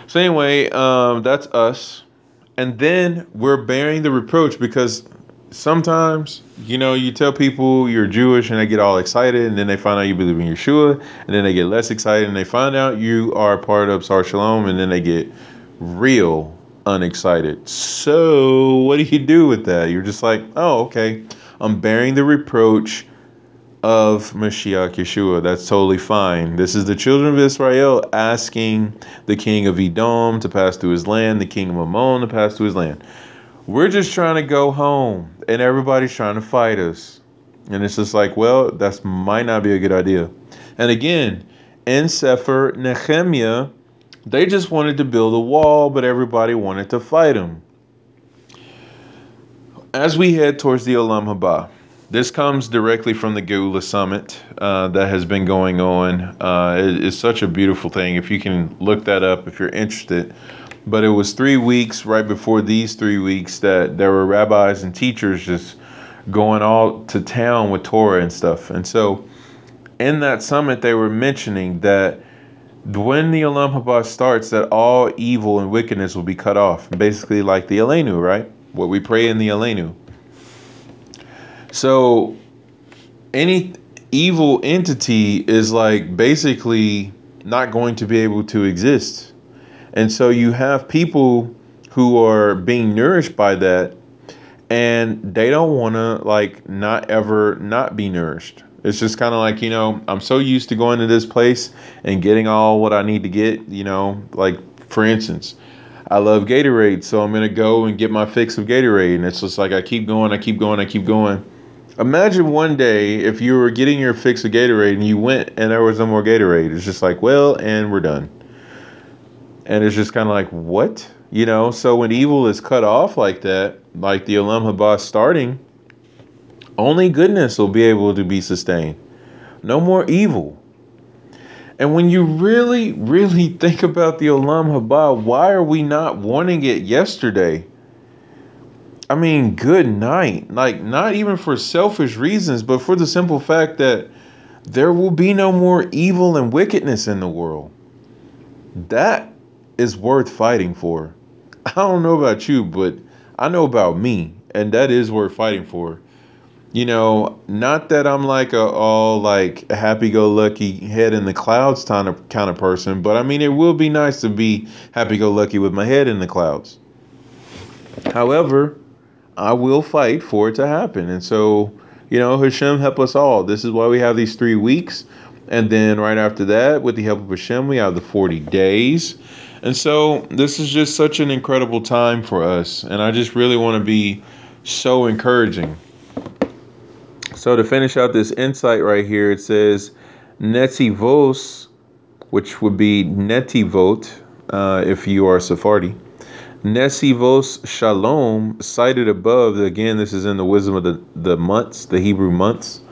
So, anyway, um, that's us. And then we're bearing the reproach because sometimes, you know, you tell people you're Jewish and they get all excited, and then they find out you believe in Yeshua, and then they get less excited, and they find out you are part of Sar Shalom, and then they get real unexcited. So, what do you do with that? You're just like, oh, okay, I'm bearing the reproach of Mashiach Yeshua. That's totally fine. This is the children of Israel asking the king of Edom to pass through his land, the king of Ammon to pass through his land. We're just trying to go home, and everybody's trying to fight us. And it's just like, well, that might not be a good idea. And again, in Sefer Nehemiah, they just wanted to build a wall, but everybody wanted to fight them. As we head towards the Olam Haba, this comes directly from the Geula Summit uh, that has been going on. Uh, it, it's such a beautiful thing. If you can look that up, if you're interested. But it was three weeks right before these three weeks that there were rabbis and teachers just going all to town with Torah and stuff. And so in that summit, they were mentioning that when the Olam Haba starts, that all evil and wickedness will be cut off. Basically, like the Aleinu, right? What we pray in the Aleinu. So any evil entity is like basically not going to be able to exist. And so you have people who are being nourished by that and they don't want to like not ever not be nourished. It's just kind of like, you know, I'm so used to going to this place and getting all what I need to get, you know, like for instance, I love Gatorade, so I'm going to go and get my fix of Gatorade and it's just like I keep going, I keep going, I keep going. Imagine one day if you were getting your fix of Gatorade and you went and there was no more Gatorade. It's just like, well, and we're done. And it's just kind of like, what? You know, so when evil is cut off like that, like the Haba starting, only goodness will be able to be sustained. No more evil. And when you really, really think about the Haba, why are we not wanting it yesterday? I mean, good night. Like, not even for selfish reasons, but for the simple fact that there will be no more evil and wickedness in the world. That is worth fighting for. I don't know about you, but I know about me, and that is worth fighting for. You know, not that I'm like a all like happy-go-lucky head in the clouds kind of kind of person, but I mean it will be nice to be happy-go-lucky with my head in the clouds. However, I will fight for it to happen, and so you know, Hashem help us all. This is why we have these three weeks, and then right after that, with the help of Hashem, we have the forty days And so this is just such an incredible time for us. And I just really want to be so encouraging. So to finish out this insight right here, it says netivos, which would be netivot uh, if you are Sephardi. Nesivos Shalom, cited above. Again, this is in the wisdom of the, the months, the Hebrew months.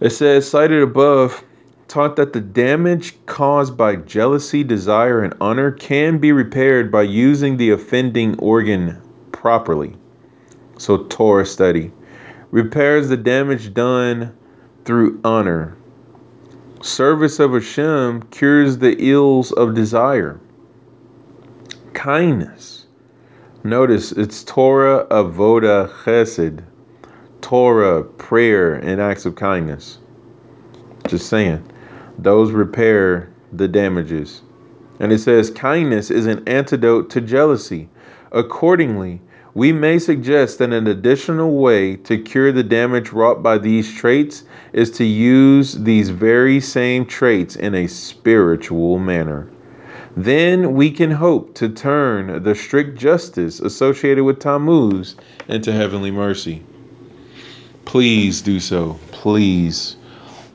It says, cited above, taught that the damage caused by jealousy, desire, and honor can be repaired by using the offending organ properly. So, Torah study repairs the damage done through honor. Service of Hashem cures the ills of desire. Kindness. Notice it's Torah, Avoda, Chesed. Torah, prayer, and acts of kindness. Just saying. Those repair the damages. And it says, kindness is an antidote to jealousy. Accordingly, we may suggest that an additional way to cure the damage wrought by these traits is to use these very same traits in a spiritual manner. Then we can hope to turn the strict justice associated with Tammuz into heavenly mercy. Please do so. Please.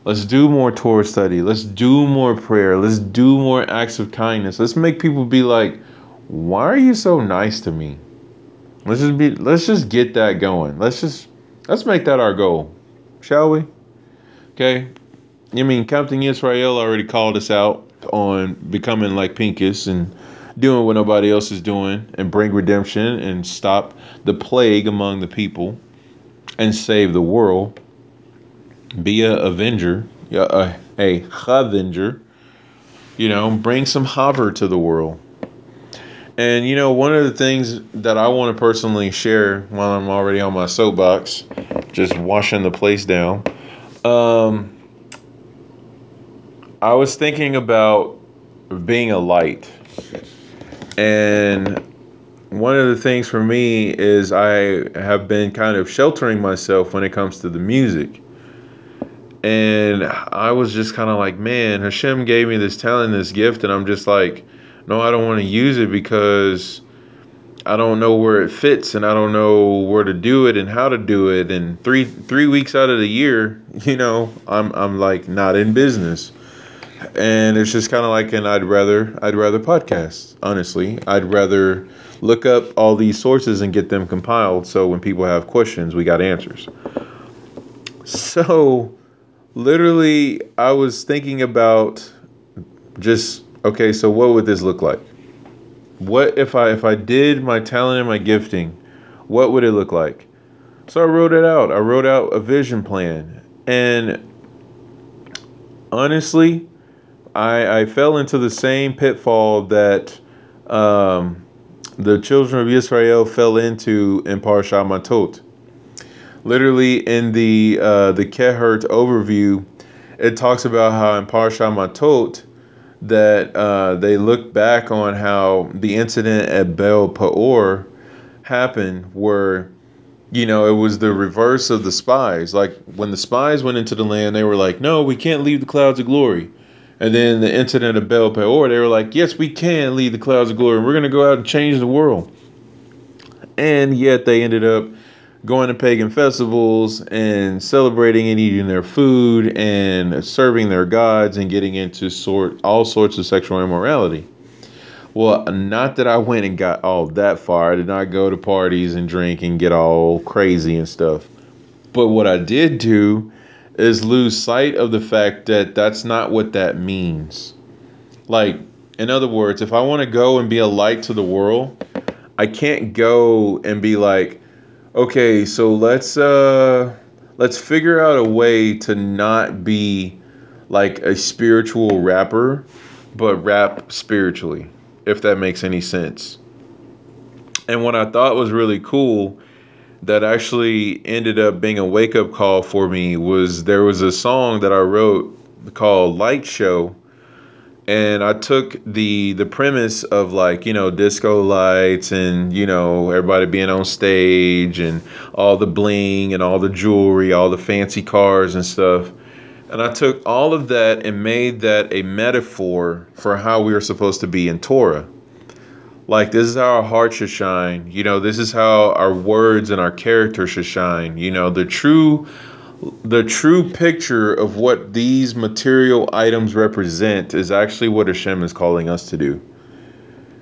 Let's do more Torah study. Let's do more prayer. Let's do more acts of kindness. Let's make people be like, why are you so nice to me? Let's just be let's just get that going. Let's just let's make that our goal. Shall we? Okay. I mean Captain Israel already called us out on becoming like Pinchas and doing what nobody else is doing and bring redemption and stop the plague among the people and save the world. Be a avenger, a, a avenger. You know, bring some hover to the world. And you know, one of the things that I want to personally share while I'm already on my soapbox, just washing the place down. Um, I was thinking about being a light. And one of the things for me is I have been kind of sheltering myself when it comes to the music. And I was just kind of like, man, Hashem gave me this talent, this gift, and I'm just like, no, I don't want to use it because I don't know where it fits and I don't know where to do it and how to do it. And three three weeks out of the year, you know, I'm I'm like not in business and it's just kind of like an I'd rather I'd rather podcast. Honestly, I'd rather look up all these sources and get them compiled. So when people have questions, we got answers. So, literally, I was thinking about just okay. So what would this look like? What if I if I did my talent and my gifting? What would it look like? So I wrote it out. I wrote out a vision plan, and honestly I, I fell into the same pitfall that um, the children of Israel fell into in Parashat Matot. Literally in the uh, the Kehot overview, it talks about how in Parsha Matot that uh, they look back on how the incident at Baal Peor happened, where you know, it was the reverse of the spies. Like when the spies went into the land, they were like, "No, we can't leave the clouds of glory." And then the incident of Baal Peor, they were like, yes, we can leave the clouds of glory. We're going to go out and change the world. And yet they ended up going to pagan festivals and celebrating and eating their food and serving their gods and getting into sort all sorts of sexual immorality. Well, not that I went and got all that far. I did not go to parties and drink and get all crazy and stuff. But what I did do is lose sight of the fact that that's not what that means. Like, in other words, if I want to go and be a light to the world, I can't go and be like, okay, so let's uh let's figure out a way to not be like a spiritual rapper, but rap spiritually, if that makes any sense. And what I thought was really cool that actually ended up being a wake up call for me was there was a song that I wrote called Light Show and I took the the premise of like you know disco lights and you know everybody being on stage and all the bling and all the jewelry, all the fancy cars and stuff, And I took all of that and made that a metaphor for how we are supposed to be in Torah. Like, this is how our heart should shine. You know, this is how our words and our character should shine. You know, the true the true picture of what these material items represent is actually what Hashem is calling us to do.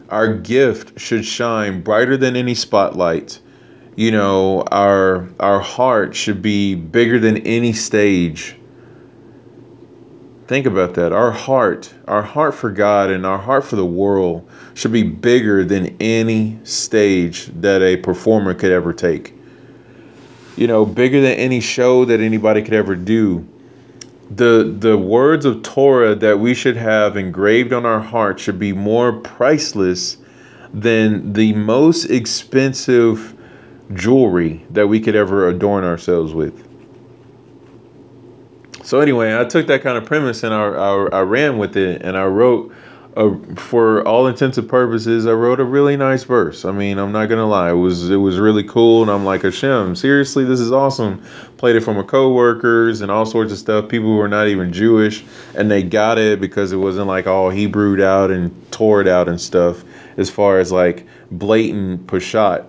Our gift should shine brighter than any spotlight. You know, our our heart should be bigger than any stage. Think about that. Our heart, our heart for God and our heart for the world should be bigger than any stage that a performer could ever take you know, bigger than any show that anybody could ever do. The the words of Torah that we should have engraved on our heart should be more priceless than the most expensive jewelry that we could ever adorn ourselves with. So anyway, I took that kind of premise and I, I, I ran with it and I wrote for all intents and purposes, I wrote a really nice verse. I mean, I'm not gonna lie, it was it was really cool, and I'm like, Hashem, seriously, this is awesome. Played it for my coworkers and all sorts of stuff. People who are not even Jewish, and they got it because it wasn't like all Hebrewed out and tore it out and stuff. As far as like blatant Peshat,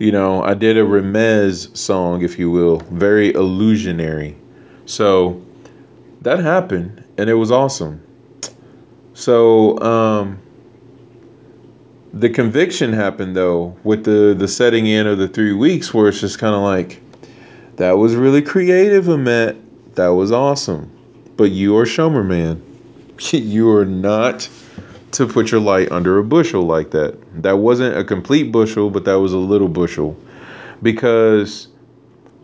you know, I did a Remez song, if you will, very illusionary. So that happened, and it was awesome so um, the conviction happened though with the the setting in of the three weeks, where it's just kind of like that was really creative, Amet. That was awesome, but you are Shomer man. you are not to put your light under a bushel like that. That wasn't a complete bushel, but that was a little bushel. Because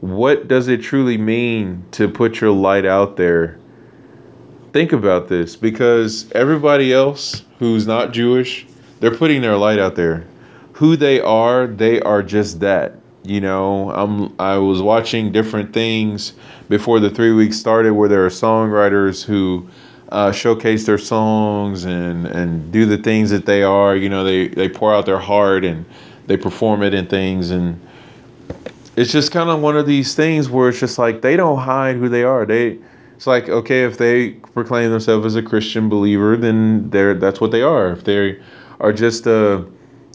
what does it truly mean to put your light out there think about this because everybody else who's not Jewish, they're putting their light out there. Who they are, they are just that. You know, I'm I was watching different things before the three weeks started where there are songwriters who uh, showcase their songs and and do the things that they are. You know, they they pour out their heart and they perform it in things and it's just kind of one of these things where it's just like they don't hide who they are. They it's like okay, if they proclaim themselves as a Christian believer, then they're that's what they are. If they are just a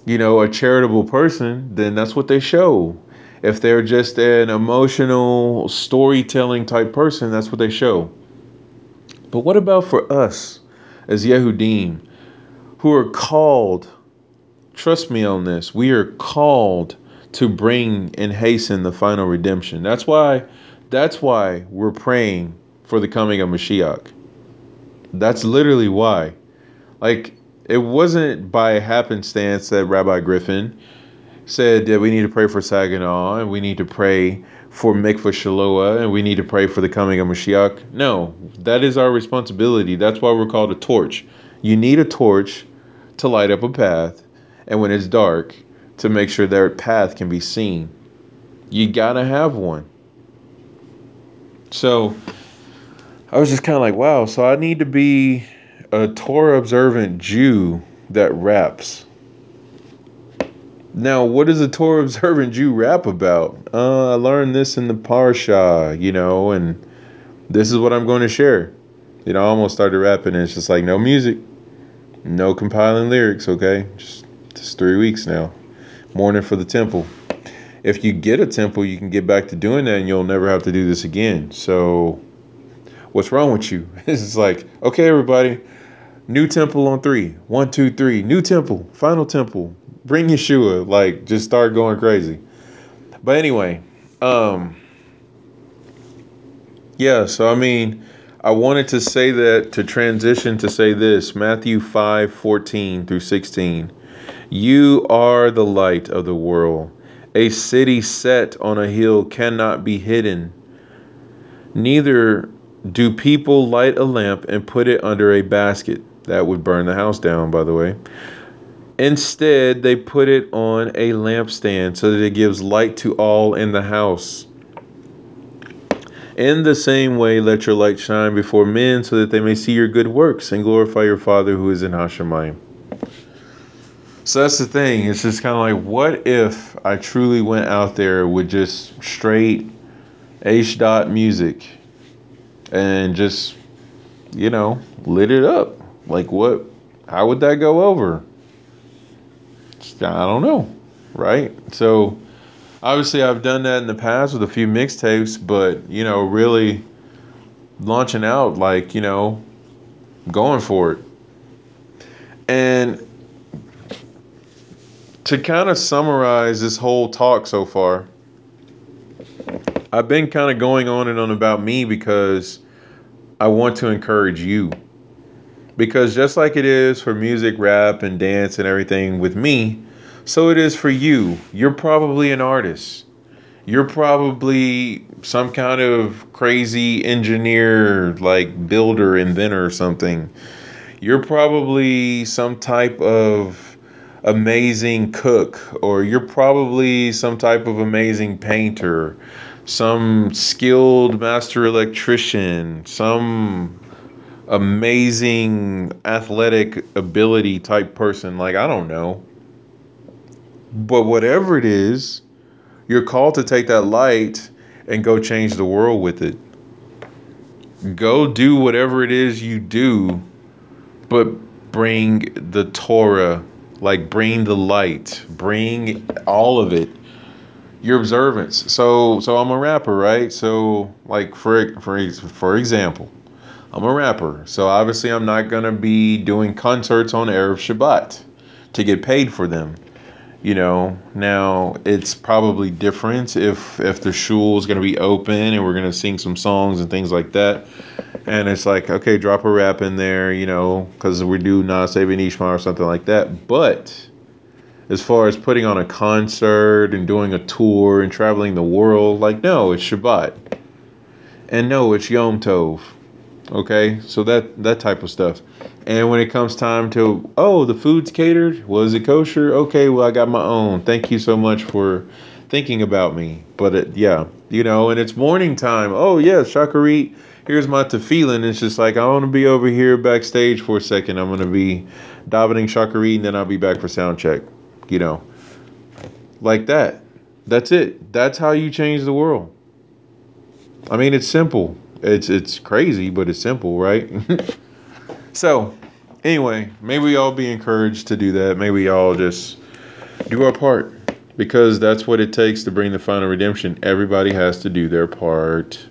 you know a charitable person, then that's what they show. If they're just an emotional storytelling type person, that's what they show. But what about for us as Yehudim who are called? Trust me on this. We are called to bring and hasten the final redemption. That's why that's why we're praying for the coming of Mashiach. That's literally why. Like, it wasn't by happenstance that Rabbi Griffin said that we need to pray for Saginaw and we need to pray for Mikvah Shiloah and we need to pray for the coming of Mashiach. No, that is our responsibility. That's why we're called a torch. You need a torch to light up a path, and when it's dark, to make sure that path can be seen. You gotta have one. So, I was just kind of like, wow, so I need to be a Torah observant Jew that raps. Now, what does a Torah observant Jew rap about? Uh, I learned this in the Parsha, you know, and this is what I'm going to share. You know, I almost started rapping, and it's just like no music, no compiling lyrics, okay? Just, just three weeks now. Mourning for the temple. If you get a temple, you can get back to doing that, and you'll never have to do this again. So, what's wrong with you? it's like, okay, everybody, new temple on three. One, two, three. New temple, final temple. Bring Yeshua. Like, just start going crazy. But anyway, um, yeah, so I mean, I wanted to say that to transition to say this Matthew 5 14 through 16. You are the light of the world. A city set on a hill cannot be hidden. Neither do people light a lamp and put it under a basket? That would burn the house down, by the way. Instead, they put it on a lampstand so that it gives light to all in the house. In the same way, let your light shine before men so that they may see your good works and glorify your Father who is in Hashemayim. So that's the thing. It's just kind of like, what if I truly went out there with just straight H dot music and just, you know, lit it up. Like, what? How would that go over? I don't know, right? So, obviously, I've done that in the past with a few mixtapes, but, you know, really launching out, like, you know, going for it. And to kind of summarize this whole talk so far, I've been kind of going on and on about me because I want to encourage you. Because just like it is for music, rap, and dance and everything with me, so it is for you. You're probably an artist. You're probably some kind of crazy engineer, like builder, inventor, or something. You're probably some type of amazing cook, or you're probably some type of amazing painter, some skilled master electrician, some amazing athletic ability type person. Like, I don't know. But whatever it is, you're called to take that light and go change the world with it. Go do whatever it is you do, but bring the Torah, like bring the light, bring all of it your observance. So so I'm a rapper, right? So like for for for example, I'm a rapper. So obviously I'm not gonna be doing concerts on Erev Shabbat to get paid for them. You know, now it's probably different if if the shul is gonna be open and we're gonna sing some songs and things like that. And it's like, okay, drop a rap in there, you know, because we do Na'aseh V'Nishma or something like that. But as far as putting on a concert and doing a tour and traveling the world. Like, no, it's Shabbat. And no, it's Yom Tov. Okay, so that that type of stuff. And when it comes time to, oh, the food's catered. Was it kosher? Okay, well, I got my own. Thank you so much for thinking about me. But it, yeah, you know, and it's morning time. Oh yeah, shacharit. Here's my tefillin. It's just like I want to be over here backstage for a second. I'm gonna be davening shacharit, and then I'll be back for sound check you know, like that. That's it. That's how you change the world. I mean, it's simple. It's it's crazy, but it's simple, right? so, anyway, may we all be encouraged to do that. May we all just do our part because that's what it takes to bring the final redemption. Everybody has to do their part.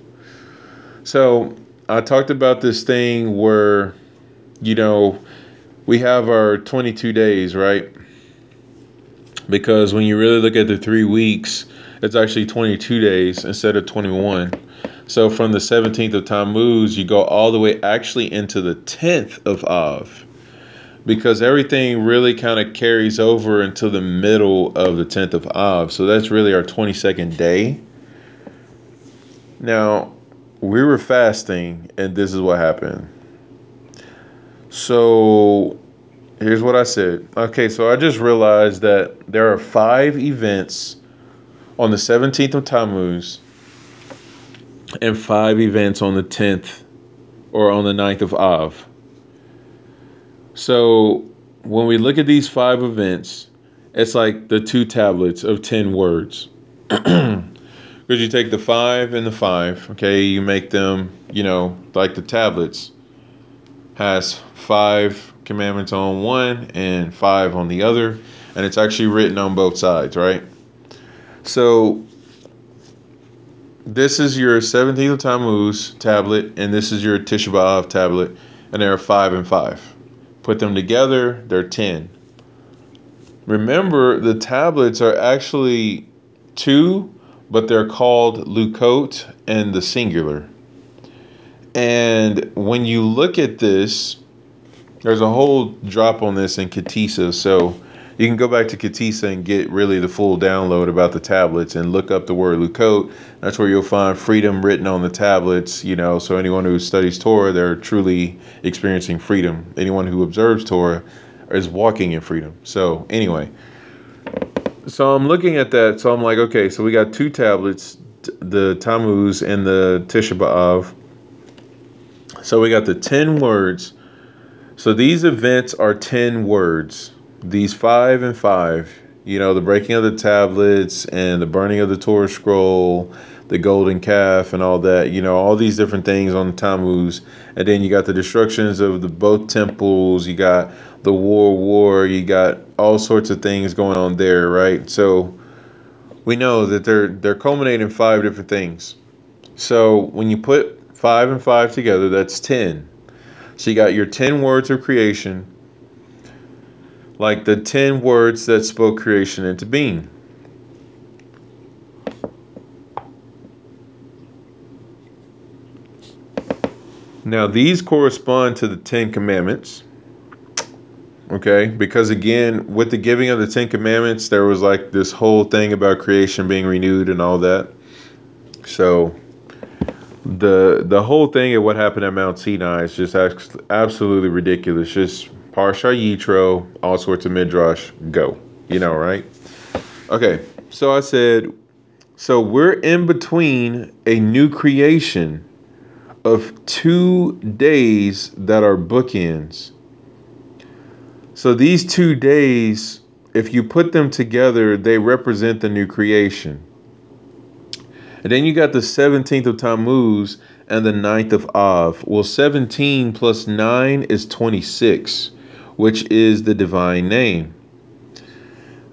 So, I talked about this thing where you know, we have our 22 days, right? Because when you really look at the three weeks, it's actually 22 days instead of 21. So from the 17th of Tammuz, you go all the way actually into the 10th of Av because everything really kind of carries over until the middle of the 10th of Av. So that's really our 22nd day. Now, we were fasting, and this is what happened. So Here's what I said. Okay, so I just realized that there are five events on the 17th of Tammuz and five events on the 10th or on the 9th of Av. So when we look at these five events, it's like the two tablets of 10 words. Because you take the five and the five, okay, you make them, you know, like the tablets has five commandments on one and five on the other, and it's actually written on both sides, right? So this is your 17th of Tammuz tablet, and this is your Tisha B'Av tablet, and there are five and five. Put them together, they're 10. Remember, the tablets are actually two, but they're called Lukot and the singular. And when you look at this, there's a whole drop on this in Ki Tisa, so you can go back to Ki Tisa and get really the full download about the tablets and look up the word Lukot. That's where you'll find freedom written on the tablets. You know, so anyone who studies Torah, they're truly experiencing freedom. Anyone who observes Torah is walking in freedom. So anyway, so I'm looking at that. So I'm like, okay, so we got two tablets, the Tammuz and the Tisha B'av. So we got the ten words so these events are 10 words. These five and five, You know, the breaking of the tablets and the burning of the Torah scroll, the golden calf and all that. You know, all these different things on the Tammuz. And then you got the destructions of the both temples. You got the war war. You got all sorts of things going on there, right? So we know that they're they're culminating five different things. So when you put five and five together, that's ten. So you got your ten words of creation, like the ten words that spoke creation into being. Now these correspond to the Ten Commandments. Okay, because again, with the giving of the Ten Commandments, there was like this whole thing about creation being renewed and all that. So the the whole thing of what happened at Mount Sinai is just absolutely ridiculous. Just Parsha Yitro, all sorts of midrash, go. You know, right? Okay, so I said, so we're in between a new creation of two days that are bookends. So these two days, if you put them together, they represent the new creation. And then you got the 17th of Tammuz and the 9th of Av. Well, 17 plus 9 is 26, which is the divine name.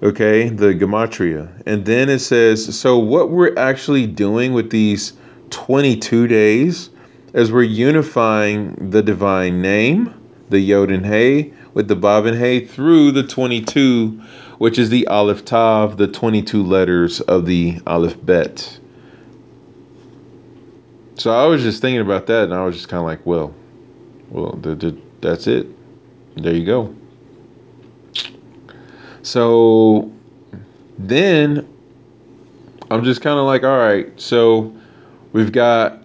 Okay, the Gematria. And then it says, so what we're actually doing with these 22 days is we're unifying the divine name, the Yod and Hey, with the Vav and Hey through the 22, which is the Aleph Tav, the 22 letters of the Aleph Bet. So I was just thinking about that, and I was just kind of like, well, well, that's it. There you go. So then I'm just kind of like, all right, so we've got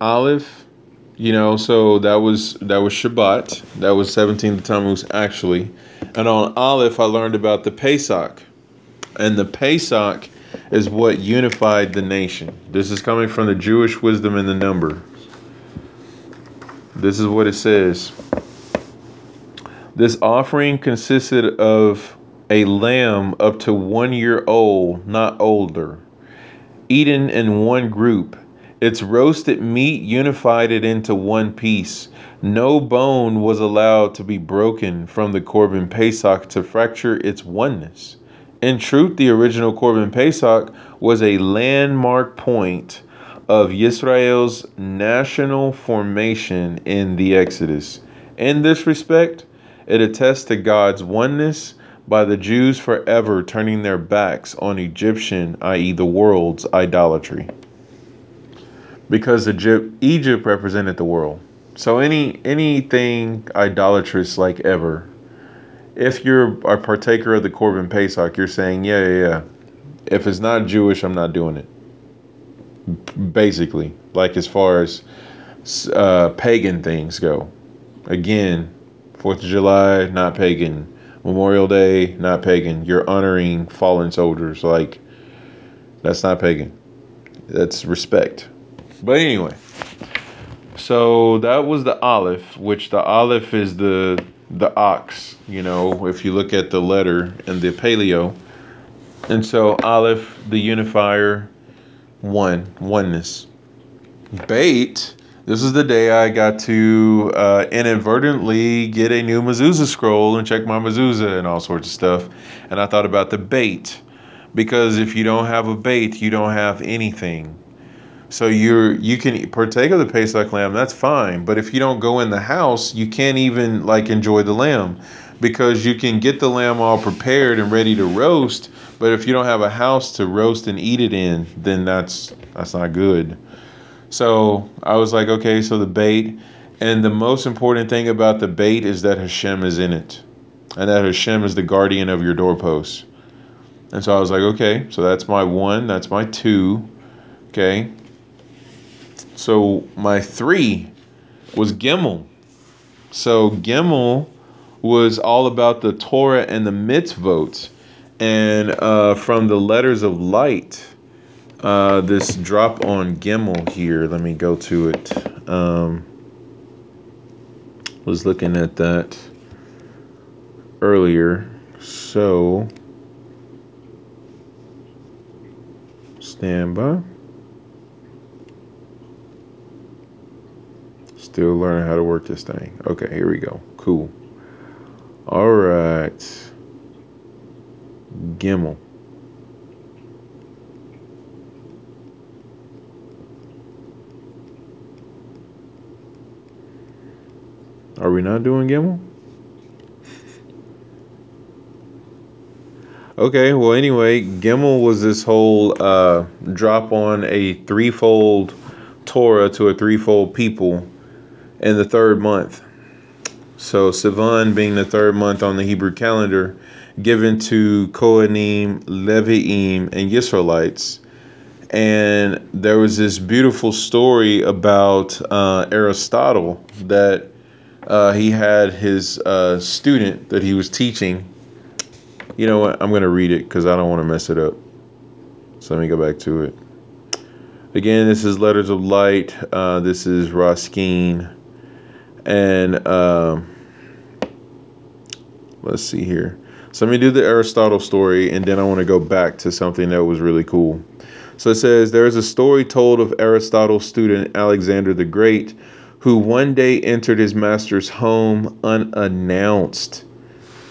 Aleph, you know, so that was that was Shabbat. That was 17th of Tammuz actually. And on Aleph I learned about the Pesach. And the Pesach is what unified the nation. This is coming from the Jewish wisdom in the number. This is what it says. This offering consisted of a lamb up to one year old, not older, eaten in one group its roasted meat unified it into one piece. No bone was allowed to be broken from the Korban Pesach to fracture its oneness. In truth, the original Korban Pesach was a landmark point of Israel's national formation in the Exodus. In this respect, it attests to God's oneness by the Jews forever turning their backs on Egyptian, i.e., the world's idolatry because Egypt, Egypt represented the world. So any anything idolatrous like ever, if you're a partaker of the Korban Pesach, you're saying, yeah, yeah, yeah. If it's not Jewish, I'm not doing it. Basically, like as far as uh, pagan things go. Again, Fourth of July, not pagan. Memorial Day, not pagan. You're honoring fallen soldiers. Like that's not pagan. That's respect. But anyway, so that was the Aleph, which the Aleph is the the ox. You know, if you look at the letter and the paleo, and so Aleph, the unifier, one oneness. Bait. This is the day I got to uh, inadvertently get a new mezuzah scroll and check my mezuzah and all sorts of stuff. And I thought about the bait because if you don't have a bait, you don't have anything. So you're you can partake of the Pesach lamb, that's fine. But if you don't go in the house, you can't even like enjoy the lamb because you can get the lamb all prepared and ready to roast, but if you don't have a house to roast and eat it in, then that's that's not good. So I was like, okay, so the bait, and the most important thing about the bait is that Hashem is in it, and that Hashem is the guardian of your doorposts. And so I was like, okay, so that's my one, that's my two, okay. So my three was Gimel. So Gimel was all about the Torah and the mitzvot. And uh, from the letters of light, uh, this drop on Gimel here, let me go to it. Um, was looking at that earlier. So Stand by. Still learning how to work this thing. Okay, here we go. Cool. All right. Gimel. Are we not doing Gimel? Okay, well, anyway, Gimel was this whole uh, drop on a threefold Torah to a threefold people in the third month. So, Sivan being the third month on the Hebrew calendar, given to Kohanim, Leviim, and Yisraelites. And there was this beautiful story about uh, Aristotle that uh, he had his uh, student that he was teaching. You know what? I'm going to read it because I don't want to mess it up. So let me go back to it. Again, this is Letters of Light. Uh, this is Raskin. And um, let's see here. So let me do the Aristotle story, and then I want to go back to something that was really cool. So it says there is a story told of Aristotle's student Alexander the Great who one day entered his master's home unannounced.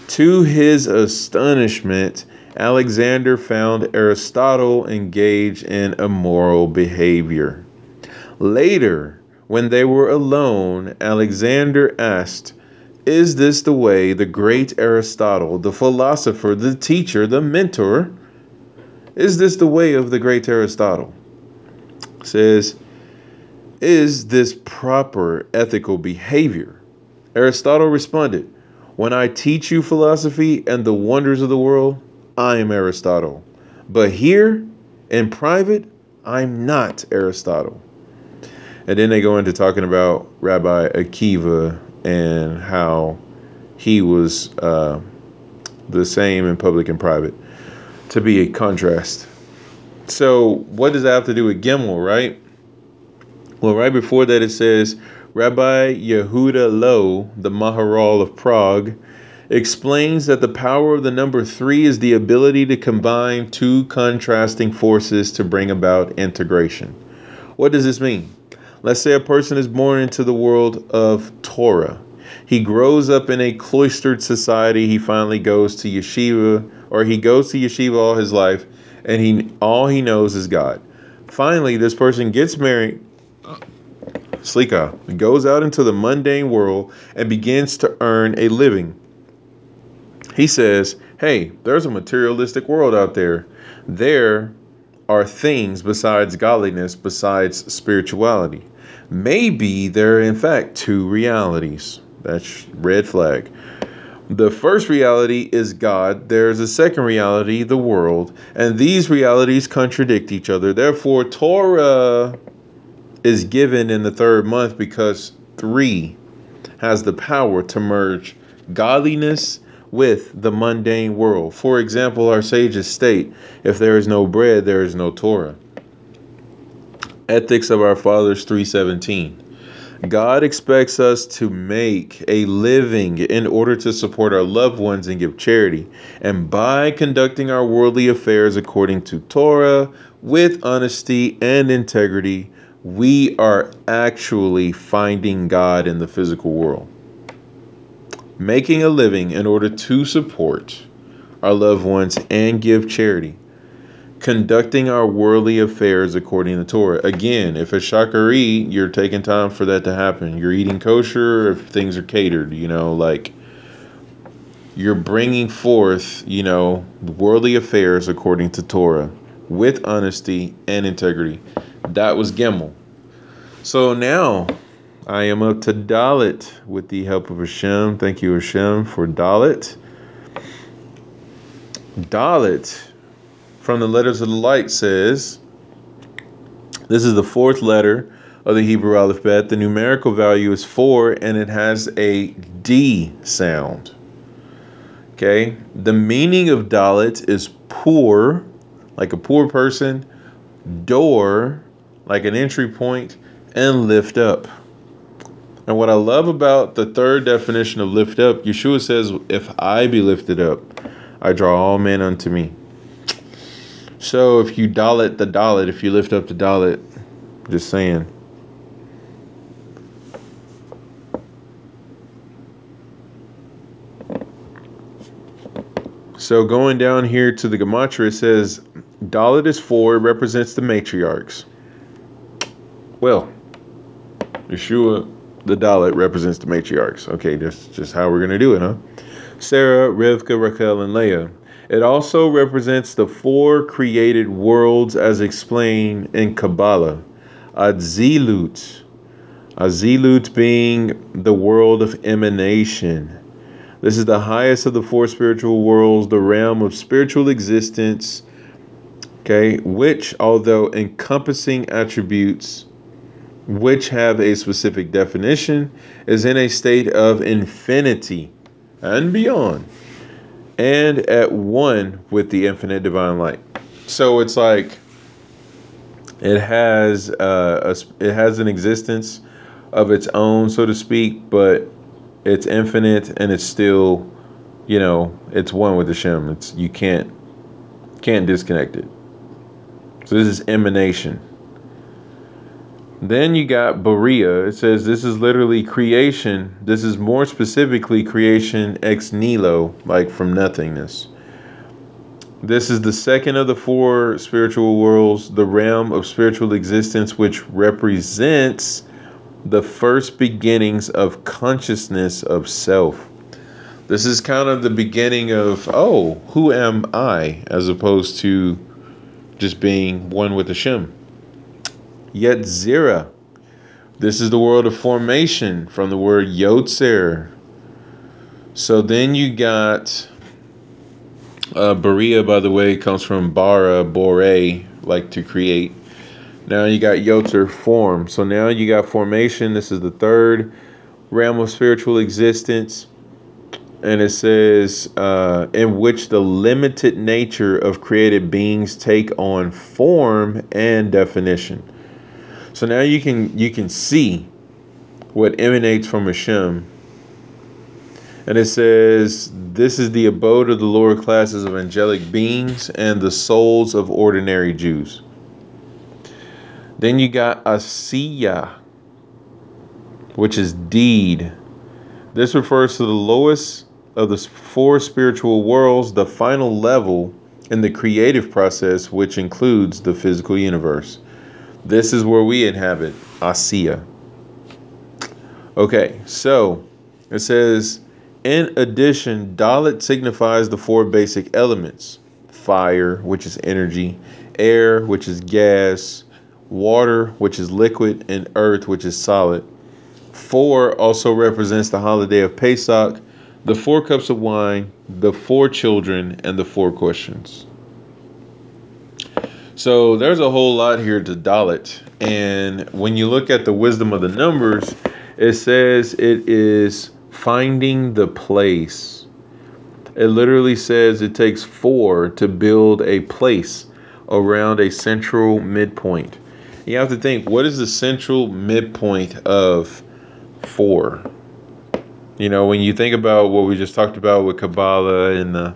To his astonishment, Alexander found Aristotle engaged in immoral behavior. Later, when they were alone, Alexander asked, Is this the way the great Aristotle, the philosopher, the teacher, the mentor, is this the way of the great Aristotle? Says, is this proper ethical behavior? Aristotle responded, When I teach you philosophy and the wonders of the world, I am Aristotle. But here, in private, I'm not Aristotle. And then they go into talking about Rabbi Akiva and how he was uh, the same in public and private to be a contrast. So, what does that have to do with Gimel, right? Well, right before that, it says Rabbi Yehuda Loew, the Maharal of Prague, explains that the power of the number three is the ability to combine two contrasting forces to bring about integration. What does this mean? Let's say a person is born into the world of Torah. He grows up in a cloistered society. He finally goes to yeshiva, or he goes to yeshiva all his life, and he all he knows is God. Finally, this person gets married, Slika goes out into the mundane world and begins to earn a living. He says, Hey, there's a materialistic world out there. There are things besides godliness, besides spirituality. Maybe there are, in fact, two realities. That's red flag. The first reality is God. There's a second reality, the world. And these realities contradict each other. Therefore, Torah is given in the third month because three has the power to merge godliness with the mundane world. For example, our sages state if there is no bread, there is no Torah. Ethics of Our Fathers 317. God expects us to make a living in order to support our loved ones and give charity. And by conducting our worldly affairs according to Torah with honesty and integrity, we are actually finding God in the physical world. Making a living in order to support our loved ones and give charity. Conducting our worldly affairs according to Torah. Again, if it's shacharit, you're taking time for that to happen. You're eating kosher if things are catered, you know, like you're bringing forth, you know, worldly affairs according to Torah with honesty and integrity. That was Gimel. So now I am up to Dalet with the help of Hashem. Thank you, Hashem, for Dalet. Dalet from the letters of the light says this is the fourth letter of the Hebrew alphabet. The numerical value is four and it has a D sound. Okay, the meaning of Dalet is poor, like a poor person, door, like an entry point, and lift up. And what I love about the third definition of lift up, Yeshua says, If I be lifted up, I draw all men unto me. So if you dalet the dalet, if you lift up the dalet, just saying. So going down here to the Gematria, it says Dalet is four, represents the matriarchs. Well, Yeshua, the Dalet, represents the matriarchs. Okay, that's just how we're going to do it, huh? Sarah, Rivka, Rachel, and Leah. It also represents the four created worlds as explained in Kabbalah. Atzilut. Atzilut being the world of emanation. This is the highest of the four spiritual worlds, the realm of spiritual existence, okay, which, although encompassing attributes which have a specific definition, is in a state of infinity and beyond, and at one with the infinite divine light. So it's like it has uh, a, it has an existence of its own, so to speak, but it's infinite and it's still, you know, it's one with the Shem. It's you can't can't disconnect it. So this is emanation. Then you got Beriah. It says this is literally creation. This is more specifically creation ex nihilo, like from nothingness. This is the second of the four spiritual worlds, the realm of spiritual existence, which represents the first beginnings of consciousness of self. This is kind of the beginning of, oh, who am I, as opposed to just being one with Hashem. Yetzirah. This is the world of formation from the word Yotzer. So then you got uh, Beriah, by the way, comes from Bara, Bore, like to create. Now you got Yotzer form. So now you got formation. This is the third realm of spiritual existence. And it says, uh, in which the limited nature of created beings take on form and definition. So now you can you can see what emanates from Hashem. And it says, This is the abode of the lower classes of angelic beings and the souls of ordinary Jews. Then you got Asiya, which is deed. This refers to the lowest of the four spiritual worlds, the final level in the creative process, which includes the physical universe. This is where we inhabit Asiya. Okay, so it says, in addition, Dalet signifies the four basic elements fire, which is energy, air, which is gas, water, which is liquid, and earth, which is solid. Four also represents the holiday of Pesach, the four cups of wine, the four children, and the four questions. So there's a whole lot here to Dalet. And when you look at the wisdom of the numbers, it says it is finding the place. It literally says it takes four to build a place around a central midpoint. You have to think what is the central midpoint of four? You know, when you think about what we just talked about with Kabbalah and the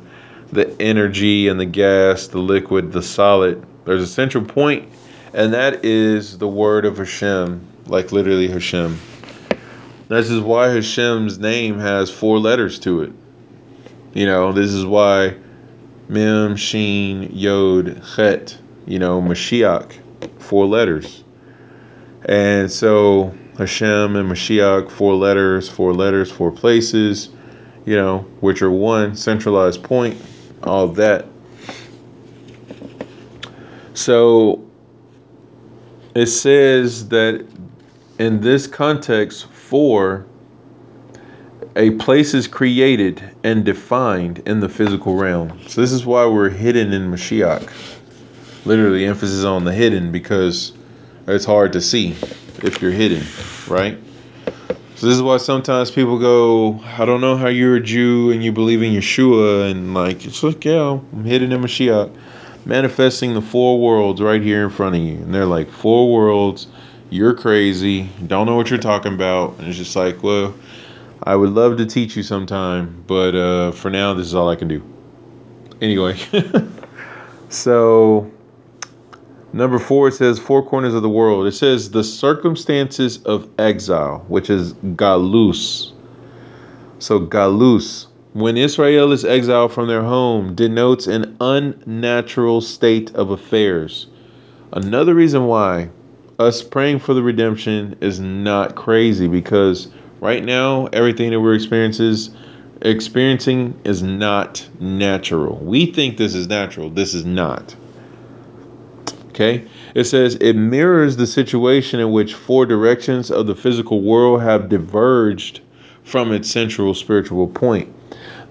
the energy and the gas, the liquid, the solid, there's a central point, and that is the word of Hashem, like literally Hashem. This is why Hashem's name has four letters to it. You know, this is why Mem, Shin, Yod, Chet, you know, Mashiach, four letters. And so Hashem and Mashiach, four letters, four letters, four places, you know, which are one centralized point, all that. So it says that in this context, for a place is created and defined in the physical realm. So this is why we're hidden in Mashiach. Literally, emphasis on the hidden because it's hard to see if you're hidden, right? So this is why sometimes people go, I don't know how you're a Jew and you believe in Yeshua, and like it's like, yeah, I'm hidden in Mashiach, manifesting the four worlds right here in front of you, and they're like four worlds. You're crazy. Don't know what you're talking about. And it's just like, well, I would love to teach you sometime, but uh, for now, this is all I can do. Anyway, So, number four, it says four corners of the world. It says the circumstances of exile, which is galus. So, galus, when Israel is exiled from their home, denotes an unnatural state of affairs. Another reason why us praying for the redemption is not crazy because right now everything that we're experiencing experiencing is not natural. We think this is natural. This is not. Okay? It says it mirrors the situation in which four directions of the physical world have diverged from its central spiritual point.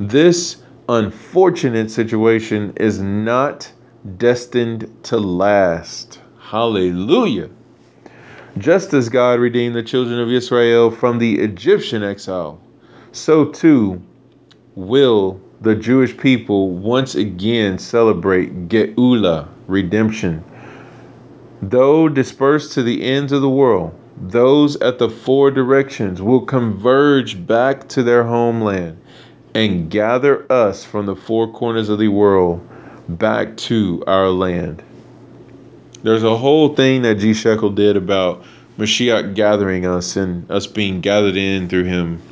This unfortunate situation is not destined to last. Hallelujah. Just as God redeemed the children of Israel from the Egyptian exile, so too will the Jewish people once again celebrate Geula, redemption. Though dispersed to the ends of the world, those at the four directions will converge back to their homeland and gather us from the four corners of the world back to our land. There's a whole thing that G. Shekel did about Mashiach gathering us and us being gathered in through him.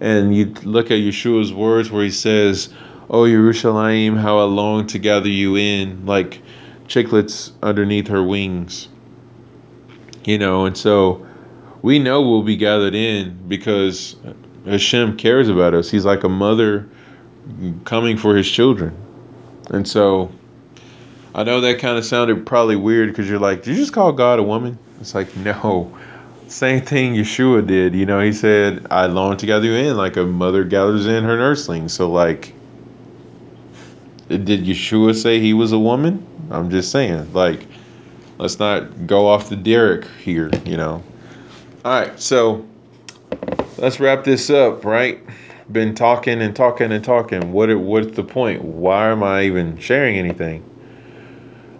And you look at Yeshua's words where he says, Oh, Yerushalayim, how I long to gather you in, like chicklets underneath her wings. You know, and so we know we'll be gathered in because Hashem cares about us. He's like a mother coming for his children. And so I know that kind of sounded probably weird because you're like, did you just call God a woman? It's like, no. Same thing Yeshua did. You know, he said, I long to gather you in like a mother gathers in her nursling. So, like, did Yeshua say he was a woman? I'm just saying, like, let's not go off the derrick here, you know. All right, so let's wrap this up, right? Been talking and talking and talking. What what's the point? Why am I even sharing anything?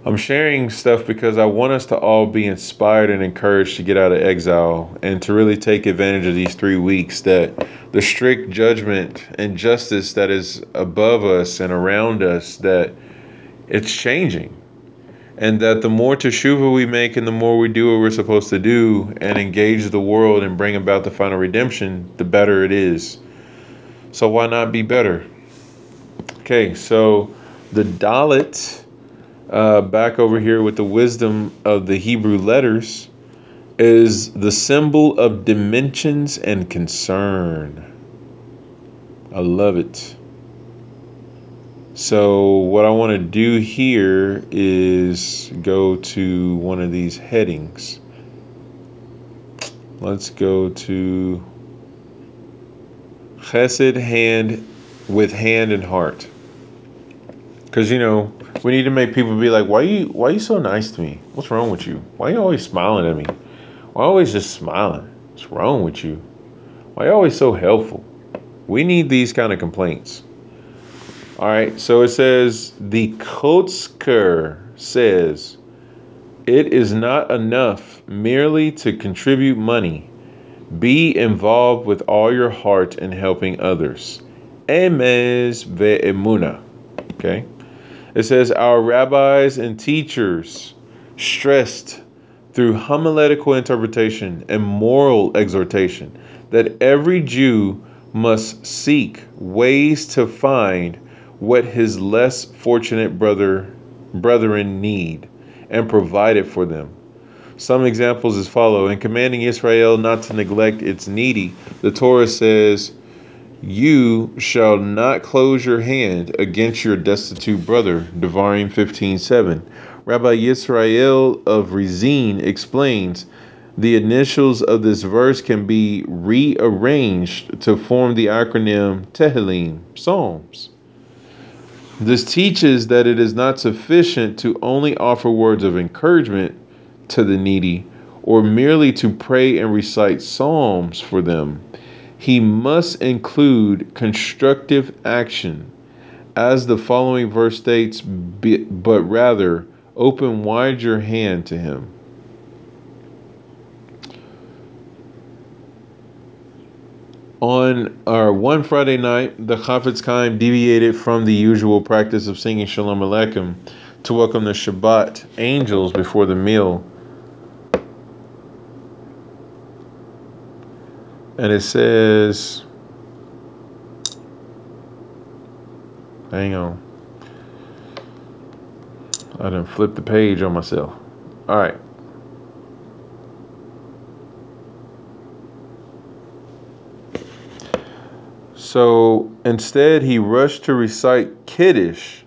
I'm sharing stuff because I want us to all be inspired and encouraged to get out of exile and to really take advantage of these three weeks that the strict judgment and justice that is above us and around us that it's changing and that the more teshuva we make and the more we do what we're supposed to do and engage the world and bring about the final redemption the better it is so why not be better okay so the dalet uh, back over here with the wisdom of the Hebrew letters is the symbol of dimensions and concern. I love it. So, what I want to do here is go to one of these headings. Let's go to Chesed hand with hand and heart. Because, you know, we need to make people be like, why you why you so nice to me? What's wrong with you? Why are you always smiling at me? Why always just smiling? What's wrong with you? Why you always so helpful? We need these kind of complaints. All right, so it says the Kotzker says it is not enough merely to contribute money. Be involved with all your heart in helping others. Emes ve'emuna. Okay. It says, Our rabbis and teachers stressed through homiletical interpretation and moral exhortation that every Jew must seek ways to find what his less fortunate brother brethren need and provide it for them. Some examples as follow. In commanding Israel not to neglect its needy, the Torah says, you shall not close your hand against your destitute brother. Devarim 15:7. Rabbi Yisrael of Ruzhin explains the initials of this verse can be rearranged to form the acronym Tehillim, Psalms. This teaches that it is not sufficient to only offer words of encouragement to the needy or merely to pray and recite psalms for them he must include constructive action, as the following verse states, but rather open wide your hand to him. On our one Friday night, the Chafetz Chaim deviated from the usual practice of singing Shalom Aleichem to welcome the Shabbat angels before the meal. And it says, hang on. I didn't flip the page on myself. All right. So instead, he rushed to recite Kiddush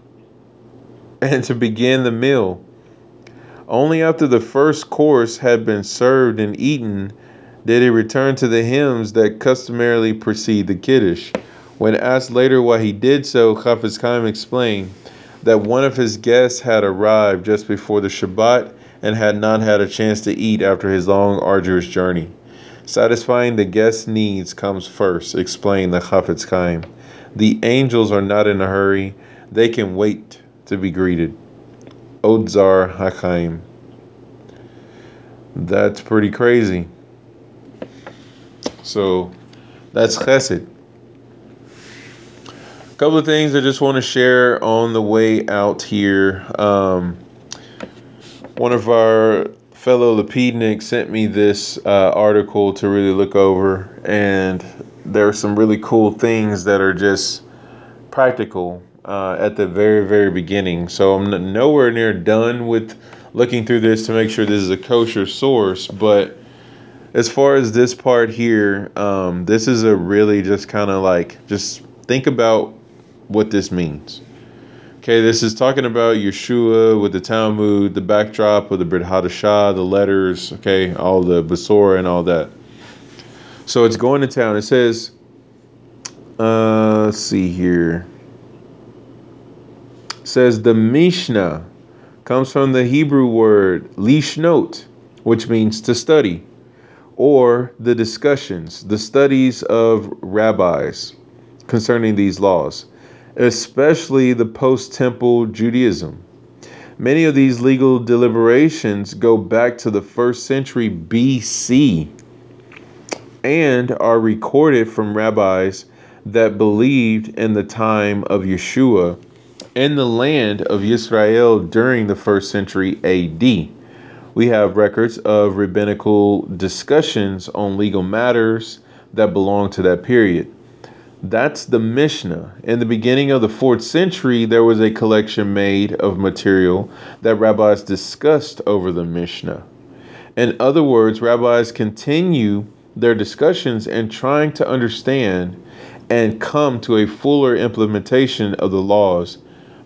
and to begin the meal. Only after the first course had been served and eaten did he return to the hymns that customarily precede the Kiddush. When asked later why he did so, Chafetz Chaim explained that one of his guests had arrived just before the Shabbat and had not had a chance to eat after his long, arduous journey. Satisfying the guest's needs comes first, explained the Chafetz Chaim. The angels are not in a hurry, they can wait to be greeted. Otzar Hachaim. That's pretty crazy. So that's chesed. A couple of things I just want to share on the way out here. Um, one of our fellow Lapidniks sent me this uh, article to really look over, and there are some really cool things that are just practical uh, at the very, very beginning. So I'm nowhere near done with looking through this to make sure this is a kosher source, but as far as this part here, um, this is a really just kind of like just think about what this means. Okay, this is talking about Yeshua with the Talmud, the backdrop of the Brit Hadashah, the letters, okay, all the Besorah and all that. So it's going to town. It says, uh, let's see here. It says the Mishnah comes from the Hebrew word lishnot, which means to study, or the discussions, the studies of rabbis concerning these laws especially the post temple Judaism. Many of these legal deliberations go back to the first century BC and are recorded from rabbis that believed in the time of Yeshua in the land of Israel during the first century AD. We have records of rabbinical discussions on legal matters that belong to that period. That's the Mishnah. In the beginning of the fourth century, there was a collection made of material that rabbis discussed over the Mishnah. In other words, rabbis continue their discussions and trying to understand and come to a fuller implementation of the laws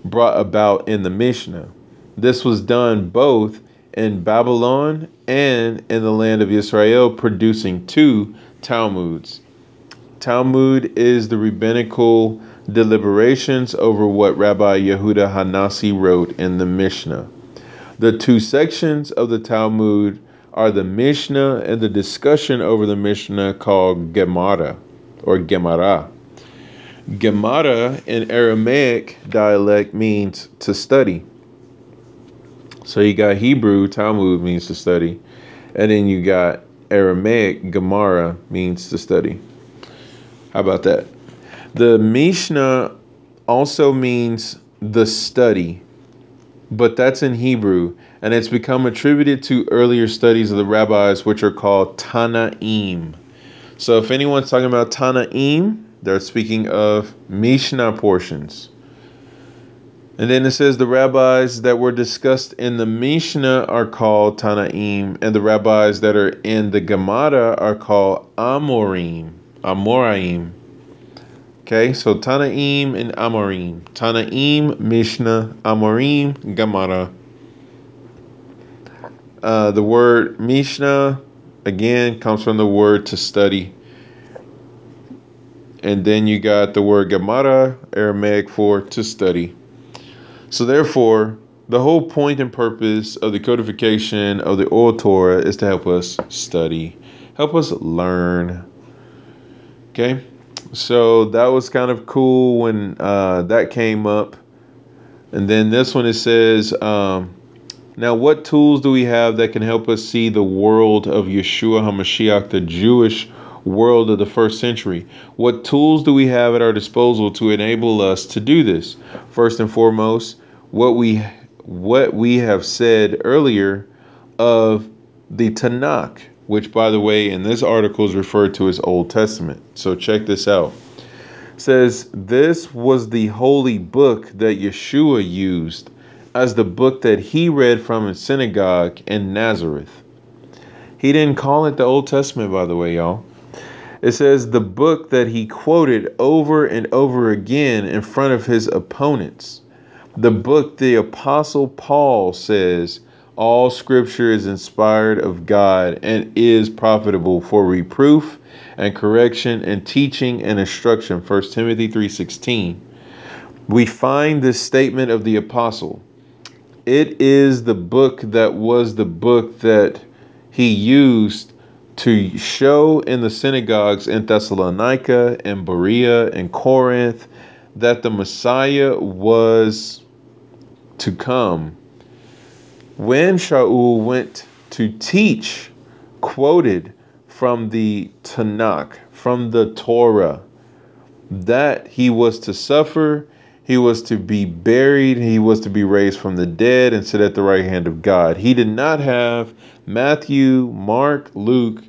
brought about in the Mishnah. This was done both in Babylon and in the land of Israel, producing two Talmuds. Talmud is the rabbinical deliberations over what Rabbi Yehuda Hanasi wrote in the Mishnah. The two sections of the Talmud are the Mishnah and the discussion over the Mishnah called Gemara or Gemara. Gemara in Aramaic dialect means to study. So you got Hebrew, Talmud means to study, and then you got Aramaic, Gemara means to study. How about that? The Mishnah also means the study, but that's in Hebrew, and it's become attributed to earlier studies of the rabbis, which are called Tanaim. So if anyone's talking about Tanaim, they're speaking of Mishnah portions. And then it says the rabbis that were discussed in the Mishnah are called Tanaim, and the rabbis that are in the Gemara are called Amorim. Amoraim. Okay, so Tanaim and Amorim. Tanaim, Mishnah, Amorim, Gemara. Uh, the word Mishnah, again, comes from the word to study. And then you got the word Gemara, Aramaic for to study. So, therefore, the whole point and purpose of the codification of the Oral Torah is to help us study, help us learn, Okay, so that was kind of cool when uh, that came up. And then this one it says, um, now what tools do we have that can help us see the world of Yeshua HaMashiach, the Jewish world of the first century? What tools do we have at our disposal to enable us to do this? First and foremost, what we what we have said earlier of the Tanakh, which, by the way, in this article is referred to as Old Testament. So check this out. It says this was the holy book that Yeshua used as the book that he read from in synagogue in Nazareth. He didn't call it the Old Testament, by the way, y'all. It says the book that he quoted over and over again in front of his opponents. The book the Apostle Paul says all scripture is inspired of God and is profitable for reproof and correction and teaching and instruction. 1 Timothy 3:16. We find this statement of the apostle. It is the book that was the book that he used to show in the synagogues in Thessalonica and Berea and Corinth that the Messiah was to come. When Shaul went to teach, quoted from the Tanakh, from the Torah, that he was to suffer, he was to be buried, he was to be raised from the dead and sit at the right hand of God. He did not have Matthew, Mark, Luke,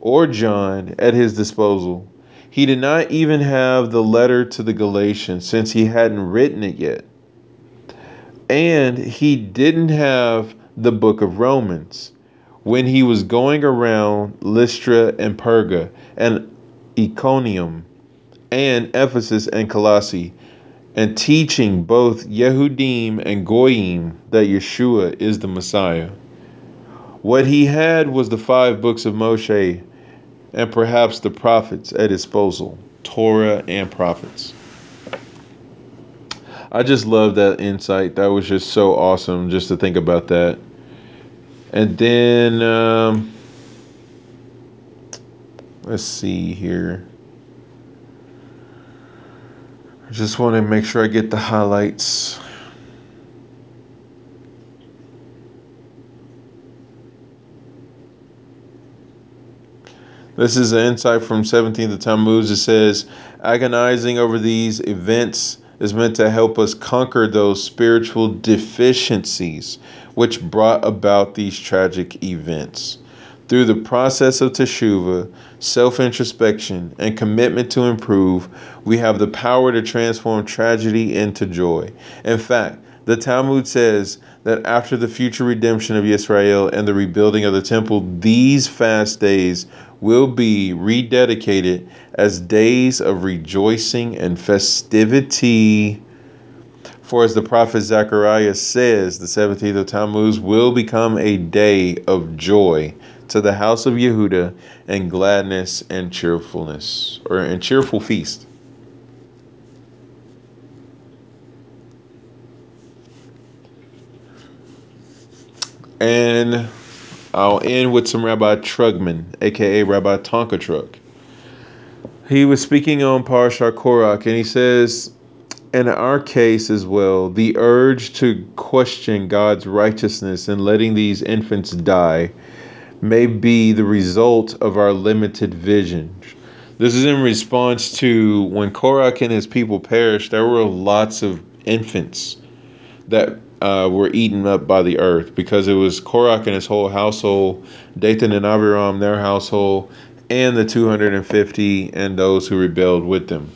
or John at his disposal. He did not even have the letter to the Galatians since he hadn't written it yet. And he didn't have the book of Romans when he was going around Lystra and Perga and Iconium and Ephesus and Colossae and teaching both Yehudim and Goyim that Yeshua is the Messiah. What he had was the five books of Moshe and perhaps the prophets at his disposal, Torah and prophets. I just love that insight. That was just so awesome just to think about that. And then um, let's see here. I just want to make sure I get the highlights. This is an insight from 17th of Tammuz. It says, agonizing over these events is meant to help us conquer those spiritual deficiencies which brought about these tragic events. Through the process of teshuvah, self introspection, and commitment to improve, we have the power to transform tragedy into joy. In fact, the Talmud says that after the future redemption of Israel and the rebuilding of the temple, these fast days will be rededicated as days of rejoicing and festivity. For as the prophet Zechariah says, the 17th of Tammuz will become a day of joy to the house of Yehuda and gladness and cheerfulness, or and cheerful feast. And I'll end with some Rabbi Trugman, aka Rabbi Tonka Truck. He was speaking on Parashah Korach, and he says, in our case as well, the urge to question God's righteousness and letting these infants die may be the result of our limited vision. This is in response to when Korach and his people perished, there were lots of infants that uh, were eaten up by the earth because it was Korach and his whole household, Dathan and Abiram, their household, and the 250 and those who rebelled with them.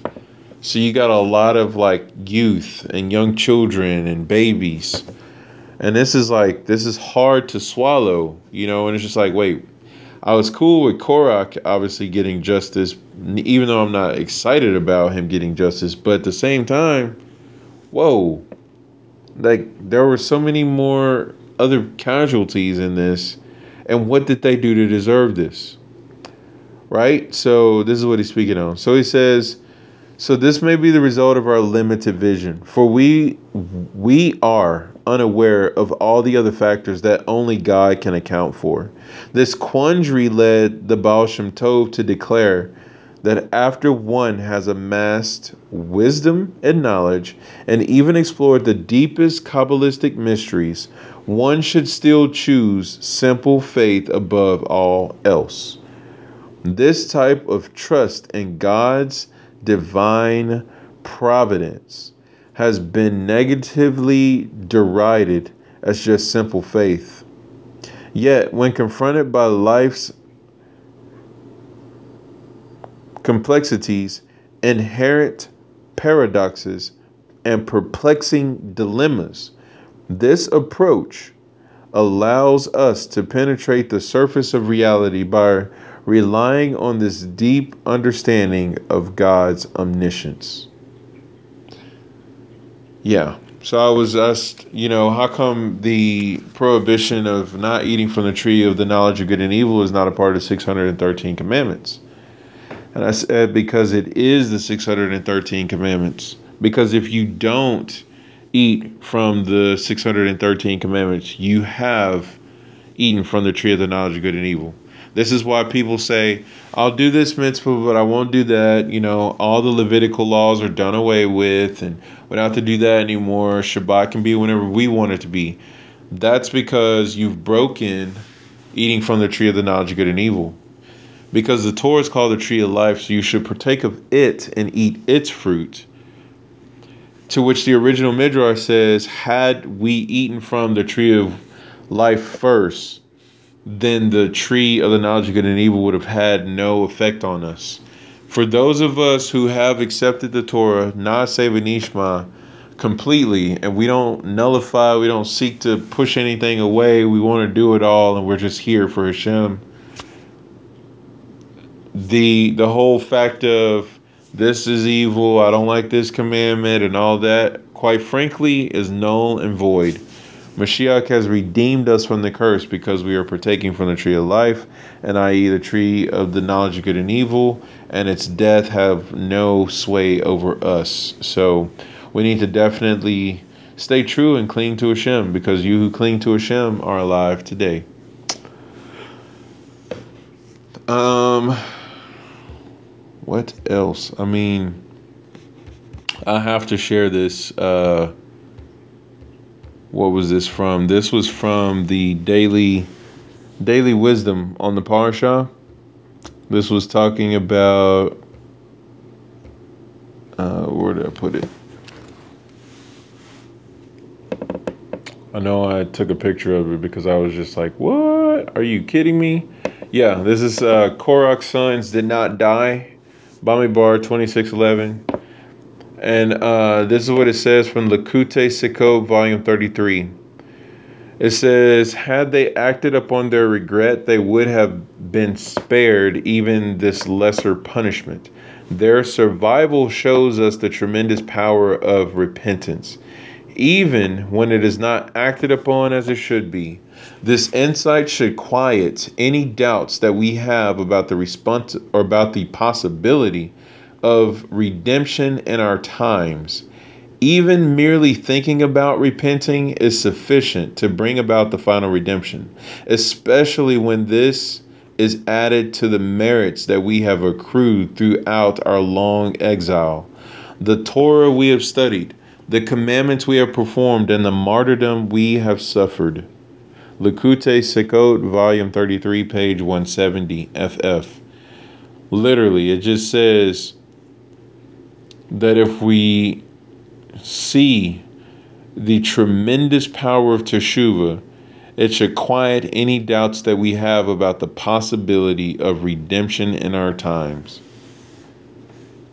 So you got a lot of like youth and young children and babies. And this is like this is hard to swallow, you know, and it's just like, wait, I was cool with Korach obviously getting justice, even though I'm not excited about him getting justice, but at the same time, whoa, like there were so many more other casualties in this, and what did they do to deserve this? Right? So this is what he's speaking on. So he says, so this may be the result of our limited vision, for we we are unaware of all the other factors that only God can account for. This quandary led the Baal Shem Tov to declare that after one has amassed wisdom and knowledge and even explored the deepest Kabbalistic mysteries, one should still choose simple faith above all else. This type of trust in God's divine providence has been negatively derided as just simple faith. Yet, when confronted by life's complexities, inherent paradoxes, and perplexing dilemmas, this approach allows us to penetrate the surface of reality by relying on this deep understanding of God's omniscience. Yeah. So I was asked, you know, how come the prohibition of not eating from the tree of the knowledge of good and evil is not a part of 613 commandments? And I said, because it is the 613 commandments. Because if you don't eat from the 613 commandments, you have eaten from the tree of the knowledge of good and evil. This is why people say, I'll do this mitzvah, but I won't do that. You know, all the Levitical laws are done away with, and we don't have to do that anymore. Shabbat can be whenever we want it to be. That's because you've broken eating from the tree of the knowledge of good and evil. Because the Torah is called the tree of life, so you should partake of it and eat its fruit. To which the original Midrash says, had we eaten from the tree of life first, then the tree of the knowledge of good and evil would have had no effect on us. For those of us who have accepted the Torah, Naaseh V'Nishma, completely, and we don't nullify, we don't seek to push anything away, we want to do it all, and we're just here for Hashem. The the whole fact of this is evil, I don't like this commandment, and all that, quite frankly, is null and void. Mashiach has redeemed us from the curse because we are partaking from the tree of life, and i.e., the tree of the knowledge of good and evil, and its death have no sway over us. So we need to definitely stay true and cling to Hashem because you who cling to Hashem are alive today. Um, what else? I mean, I have to share this. Uh, what was this from? This was from the daily daily wisdom on the parsha. This was talking about uh, where did I put it? I know I took a picture of it because I was just like, "What? Are you kidding me?" Yeah, this is uh, Korach's sons did not die. Twenty six eleven. And uh, this is what it says from Likutei Sichot, volume 33. It says, Had they acted upon their regret, they would have been spared even this lesser punishment. Their survival shows us the tremendous power of repentance, even when it is not acted upon as it should be. This insight should quiet any doubts that we have about the response or about the possibility of redemption in our times. Even merely thinking about repenting is sufficient to bring about the final redemption, especially when this is added to the merits that we have accrued throughout our long exile. The Torah we have studied, the commandments we have performed, and the martyrdom we have suffered. Likutei Sichot, volume 33, page 170, FF. Literally, it just says, that if we see the tremendous power of Teshuvah, it should quiet any doubts that we have about the possibility of redemption in our times.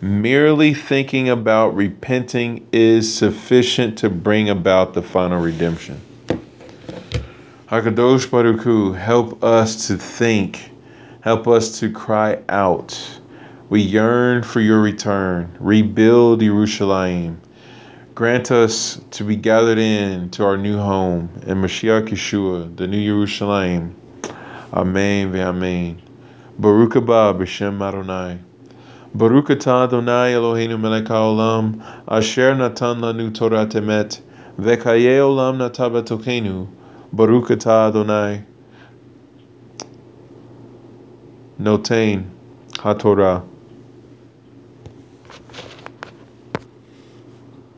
Merely thinking about repenting is sufficient to bring about the final redemption. Hakadosh Baruch Hu, help us to think, help us to cry out we yearn for your return. Rebuild Yerushalayim. Grant us to be gathered in to our new home in Mashiach Yeshua, the new Yerushalayim. Amen ve'amen. Baruch haba b'shem Adonai. Baruch atah Adonai Eloheinu melech haolam, asher natan lanu Torat emet, ve'kaye olam nata. Baruch atah Adonai. Noten HaTorah.